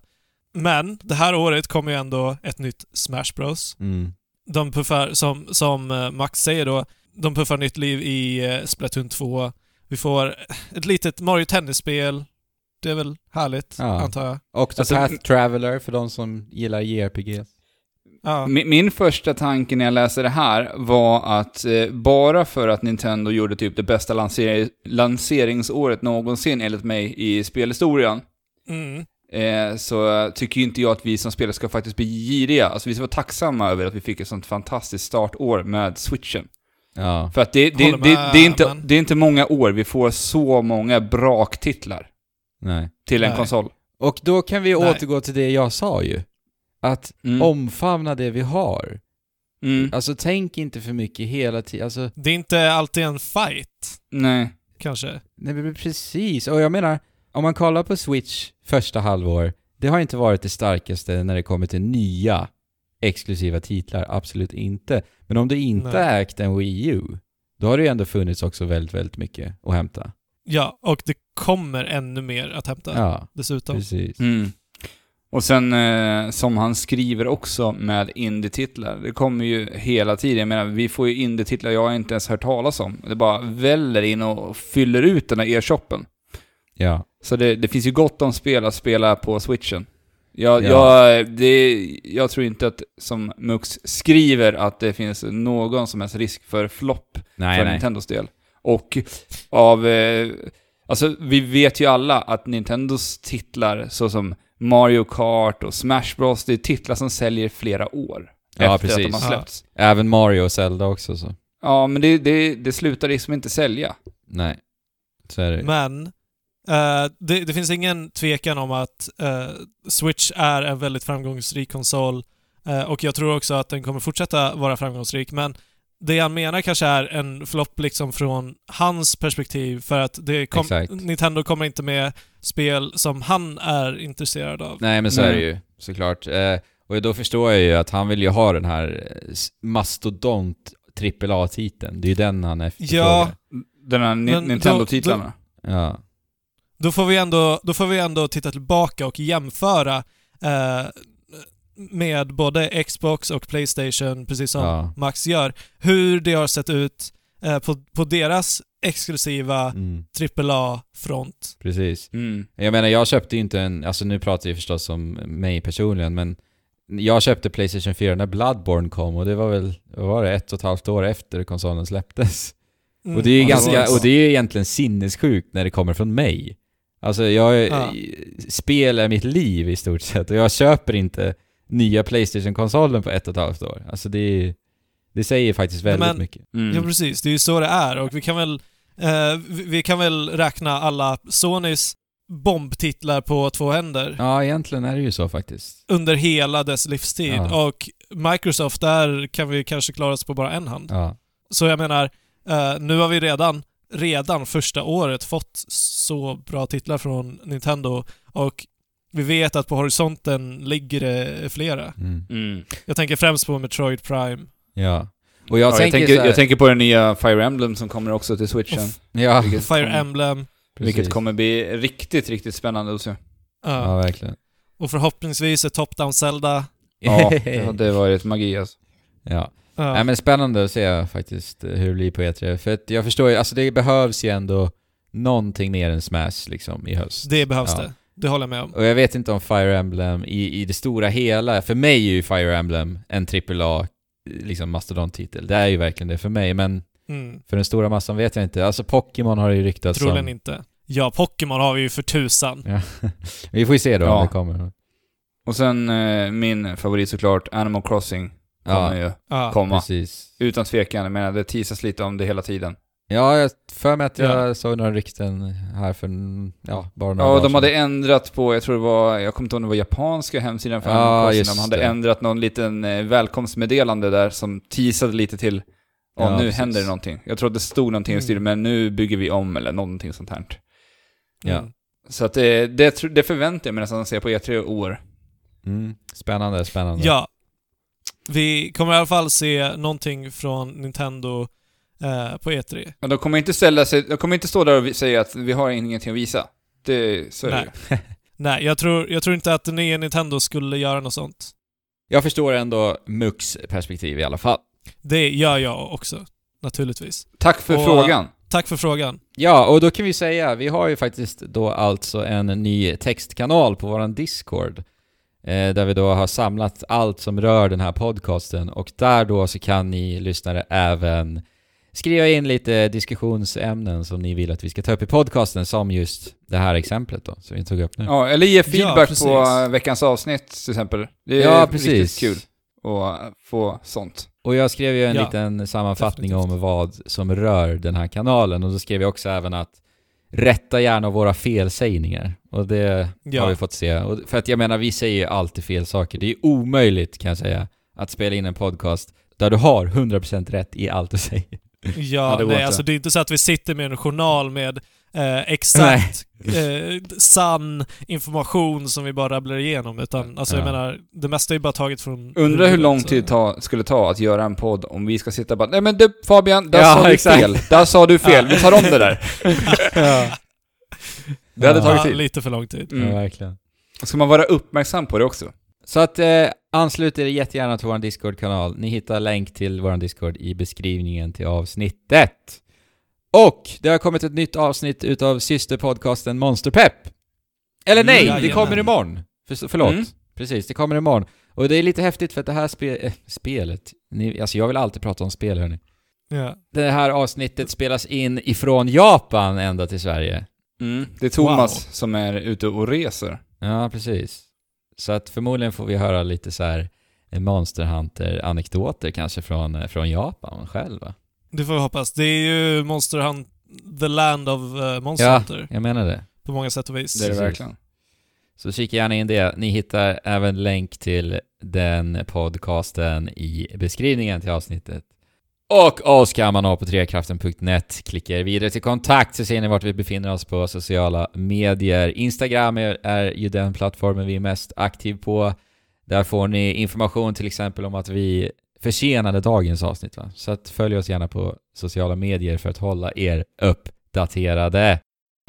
Men det här året kommer ju ändå ett nytt Smash Bros. Mm. De puffar, som, som eh, Max säger då, de puffar nytt liv i eh, Splatoon 2. Vi får ett litet Mario Tennis-spel. Det är väl härligt, Ja. antar jag. Octopath Alltså- Traveler för de som gillar JRPG. Ja. Min, min första tanke när jag läste det här var att eh, bara för att Nintendo gjorde typ det bästa lanser lanseringsåret någonsin enligt mig i spelhistorien, Mm. eh, så tycker ju inte jag att vi som spelare ska faktiskt bli giriga. Alltså vi ska vara tacksamma över att vi fick ett sånt fantastiskt startår med switchen. Ja. För att det, det, det, det, är inte, det är inte många år vi får så många braktitlar Nej. till en Nej. konsol. Och då kan vi Nej. återgå till det jag sa ju. att Mm. omfamna det vi har. Mm. Alltså tänk inte för mycket hela tiden. Alltså, Det är inte alltid en fight, Nej. kanske. nej men precis. Och jag menar, om man kollar på Switch första halvår, det har inte varit det starkaste när det kommer till nya exklusiva titlar, absolut inte. Men om du inte Nej. ägt en Wii U, då har det ju ändå funnits också väldigt, väldigt mycket att hämta. Ja, och det kommer ännu mer att hämta Ja, dessutom. precis. Mm. Och sen eh, som han skriver också med indie-titlar. Det kommer ju hela tiden. Jag menar, vi får ju indie-titlar jag inte ens hört talas om. Det bara väller in och fyller ut den här e-shoppen. Ja. Så det, det finns ju gott om spel att spela på switchen. Jag, Ja. jag, det, jag tror inte att, som Mux skriver, att det finns någon som helst risk för flopp Nej, för nej. Nintendos del. Och av... Eh, alltså, vi vet ju alla att Nintendos titlar, såsom Mario Kart och Smash Bros, det är titlar som säljer flera år Ja, efter att de precis. har släppts. Även Mario och Zelda också så. Ja, men det, det, det slutar liksom inte sälja. Nej. Så är det Men eh, det, det finns ingen tvekan om att eh, Switch är en väldigt framgångsrik konsol eh, och jag tror också att den kommer fortsätta vara framgångsrik. Men det jag menar kanske är en flopp liksom från hans perspektiv för att det kom. Nintendo kommer inte med spel som han är intresserad av. Nej men så är det ju, såklart. Och då förstår jag ju att han vill ju ha den här mastodont AAA-titeln. Det är ju den han efterfrågar. Ja. Den här Nintendo-titlarna. Ja. Då får vi ändå, då får vi ändå titta tillbaka och jämföra eh, med både Xbox och Playstation, precis som Ja. Max gör, hur det har sett ut eh, på, på deras exklusiva Mm, AAA-front. precis. Mm. Jag menar, jag köpte ju inte en... Alltså nu pratar jag förstås om mig personligen, men jag köpte Playstation 4 när Bloodborne kom och det var väl, vad var det, ett och ett halvt år efter konsolen släpptes. Mm, Och det är ju ganska, och det är ju egentligen sinnessjukt när det kommer från mig. Alltså jag, Ja. spel är mitt liv i stort sett och jag köper inte nya Playstation-konsolen på ett och ett halvt år. Alltså det det säger faktiskt väldigt Men- mycket. Mm. Ja, precis. Det är ju så det är och vi kan väl, eh, vi, vi kan väl räkna alla Sonys bombtitlar på två händer Ja, egentligen är det ju så faktiskt. under hela dess livstid. Ja. Och Microsoft, där kan vi kanske klara oss på bara en hand. Ja, Så jag menar, eh, nu har vi redan, redan första året fått så bra titlar från Nintendo och vi vet att på horisonten ligger det flera. mm. Mm. Jag tänker främst på Metroid Prime. ja. Och jag Ja, jag, tänker, tänker, så här, jag tänker på den nya Fire Emblem som kommer också till switchen. Ja, vilket Fire kommer- Emblem. precis. Vilket kommer bli riktigt, riktigt spännande att se. ja. Ja, verkligen. Och förhoppningsvis ett top-down Zelda. Ja, det hade varit magi alltså. ja. Ja. Nej men spännande att se faktiskt hur det blir på E3. För att jag förstår ju, alltså det behövs ju ändå någonting mer än Smash liksom i höst. det behövs Ja. det. Det håller jag med om. Och jag vet inte om Fire Emblem i, i det stora hela, för mig är ju Fire Emblem en AAA liksom mastodontitel. Det är ju verkligen det för mig, men Mm. för den stora massan vet jag inte. Alltså Pokémon har det ju ryktats Troligen om. inte. Ja, Pokémon har vi ju för tusan. Ja. Vi får ju se då Ja. om det kommer. Och sen eh, min favorit såklart, Animal Crossing, kommer ju Ja. komma. precis. Utan tvekan, jag menar det teasas lite om det hela tiden. Ja, jag för mig att jag Ja. såg några rykten här för, ja, bara några Ja, de hade ändrat på, jag tror det var, jag kommer inte ihåg om det var japanska hemsidan för Ja, De hade det. ändrat någon liten eh, välkomstmeddelande där som teasade lite till, ja, nu precis. händer det någonting. Jag tror att det stod någonting i Mm. stil men nu bygger vi om eller någonting sånt här. Ja. Mm. Så att det, det, det förväntar jag mig nästan att se på E3 i år. Mm. Spännande, spännande. Ja. Vi kommer i alla fall se någonting från Nintendo eh, på E3. Men de kommer inte ställa sig, de kommer inte stå där och säga att vi har ingenting att visa. Det, så är det Nej. ju. Nej, jag tror, jag tror inte att den nya Nintendo skulle göra något sånt. Jag förstår ändå Mux perspektiv i alla fall. Det gör jag också, naturligtvis. Tack för Och- frågan. Tack för frågan. Ja, och då kan vi säga, vi har ju faktiskt då alltså en ny textkanal på våran Discord. Eh, där vi då har samlat allt som rör den här podcasten och där då så kan ni lyssnare även skriva in lite diskussionsämnen som ni vill att vi ska ta upp i podcasten som just det här exemplet då, som vi tog upp nu. Ja, eller ge feedback precis. på veckans avsnitt till exempel. Det är Ja, precis. riktigt kul att få sånt. Och jag skrev ju en Ja, liten sammanfattning definitivt. om vad som rör den här kanalen och då skrev jag också även att rätta gärna våra felsägningar. Och det Ja. har vi fått se. Och för att jag menar, vi säger ju alltid fel saker. Det är omöjligt kan jag säga, att spela in en podcast där du har 100% rätt i allt du säger. Ja, nej, alltså det är inte så att vi sitter med en journal med eh, exakt eh, sann information som vi bara rabblar igenom. Utan alltså jag Ja. menar, det mesta är bara taget från... Undrar hur lång tid ta, skulle ta att göra en podd om vi ska sitta och bara Nej men du Fabian, där Ja, sa du exakt. fel. Där sa du fel. Vi tar om det där. Det hade Ja. tagit Ja, tid. lite för lång tid. Ja, Mm. verkligen. Ska man vara uppmärksam på det också? Så att eh, anslut er jättegärna till vår Discord-kanal. Ni hittar länk till vår Discord i beskrivningen till avsnittet. Och det har kommit ett nytt avsnitt utav systerpodcasten Monsterpepp. Eller nej, Mm, det kommer imorgon. För, förlåt. Mm. Precis, det kommer imorgon. Och det är lite häftigt för att det här spe, eh, spelet, ni, alltså jag vill alltid prata om spel hörni. Ja. Det här avsnittet spelas in ifrån Japan ända till Sverige. Mm. Det är Thomas Wow. som är ute och reser. Ja, precis. Så att förmodligen får vi höra lite så här eh, Monster Hunter-anekdoter kanske från, eh, från Japan själv va? Det får vi hoppas. Det är ju Monster Hunt, the land of uh, Monster Ja. Hunter. Jag menar det. På många sätt och vis. Det är det verkligen. Så kika gärna in det. Ni hittar även länk till den podcasten i beskrivningen till avsnittet. Och oss kan man ha på trekraften.net. Klickar vidare till kontakt så ser ni vart vi befinner oss på sociala medier. Instagram är, är ju den plattformen vi är mest aktiv på. Där får ni information till exempel om att vi försenade dagens avsnitt. Va? Så att följ oss gärna på sociala medier för att hålla er uppdaterade.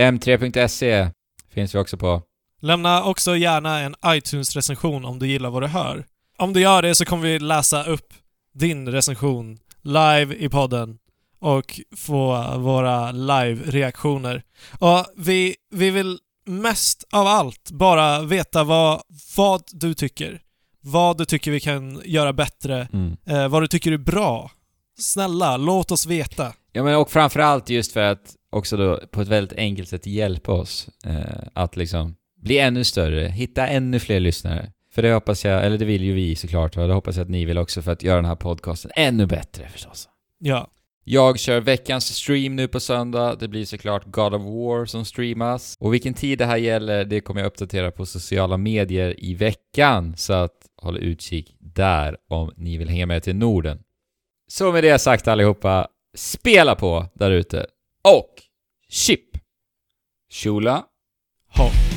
M3.se finns vi också på. Lämna också gärna en iTunes-recension om du gillar vad du hör. Om du gör det så kommer vi läsa upp din recension live i podden och få våra live-reaktioner. Och vi, vi vill mest av allt bara veta vad, vad du tycker. Vad du tycker vi kan göra bättre. Mm. Eh, vad du tycker är bra. Snälla, låt oss veta. Ja men och framförallt just för att också då på ett väldigt enkelt sätt hjälpa oss eh, att liksom bli ännu större, hitta ännu fler lyssnare. För det hoppas jag, eller det vill ju vi såklart, och det hoppas jag att ni vill också för att göra den här podcasten ännu bättre förstås. Ja. Jag kör veckans stream nu på söndag. Det blir såklart God of War som streamas. Och vilken tid det här gäller, det kommer jag uppdatera på sociala medier i veckan. Så att håll utkik där om ni vill hänga med till Norden. Så med det sagt allihopa, spela på där ute. Och chip! Shula. Hopp.